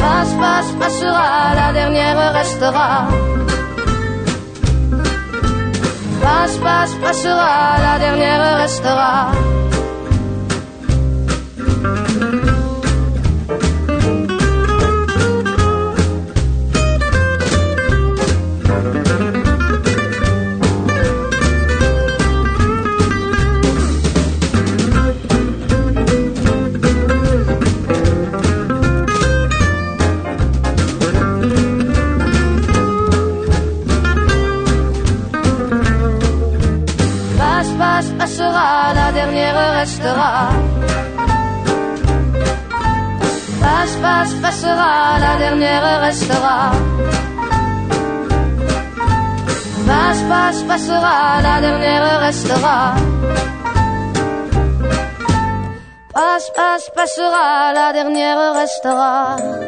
D: Passe, passe, passera, la dernière restera. Passe, passe, passera, la dernière restera. Passera, la dernière restera. Passe, passe, passera, la dernière restera. Passe, passe, passera, la dernière restera.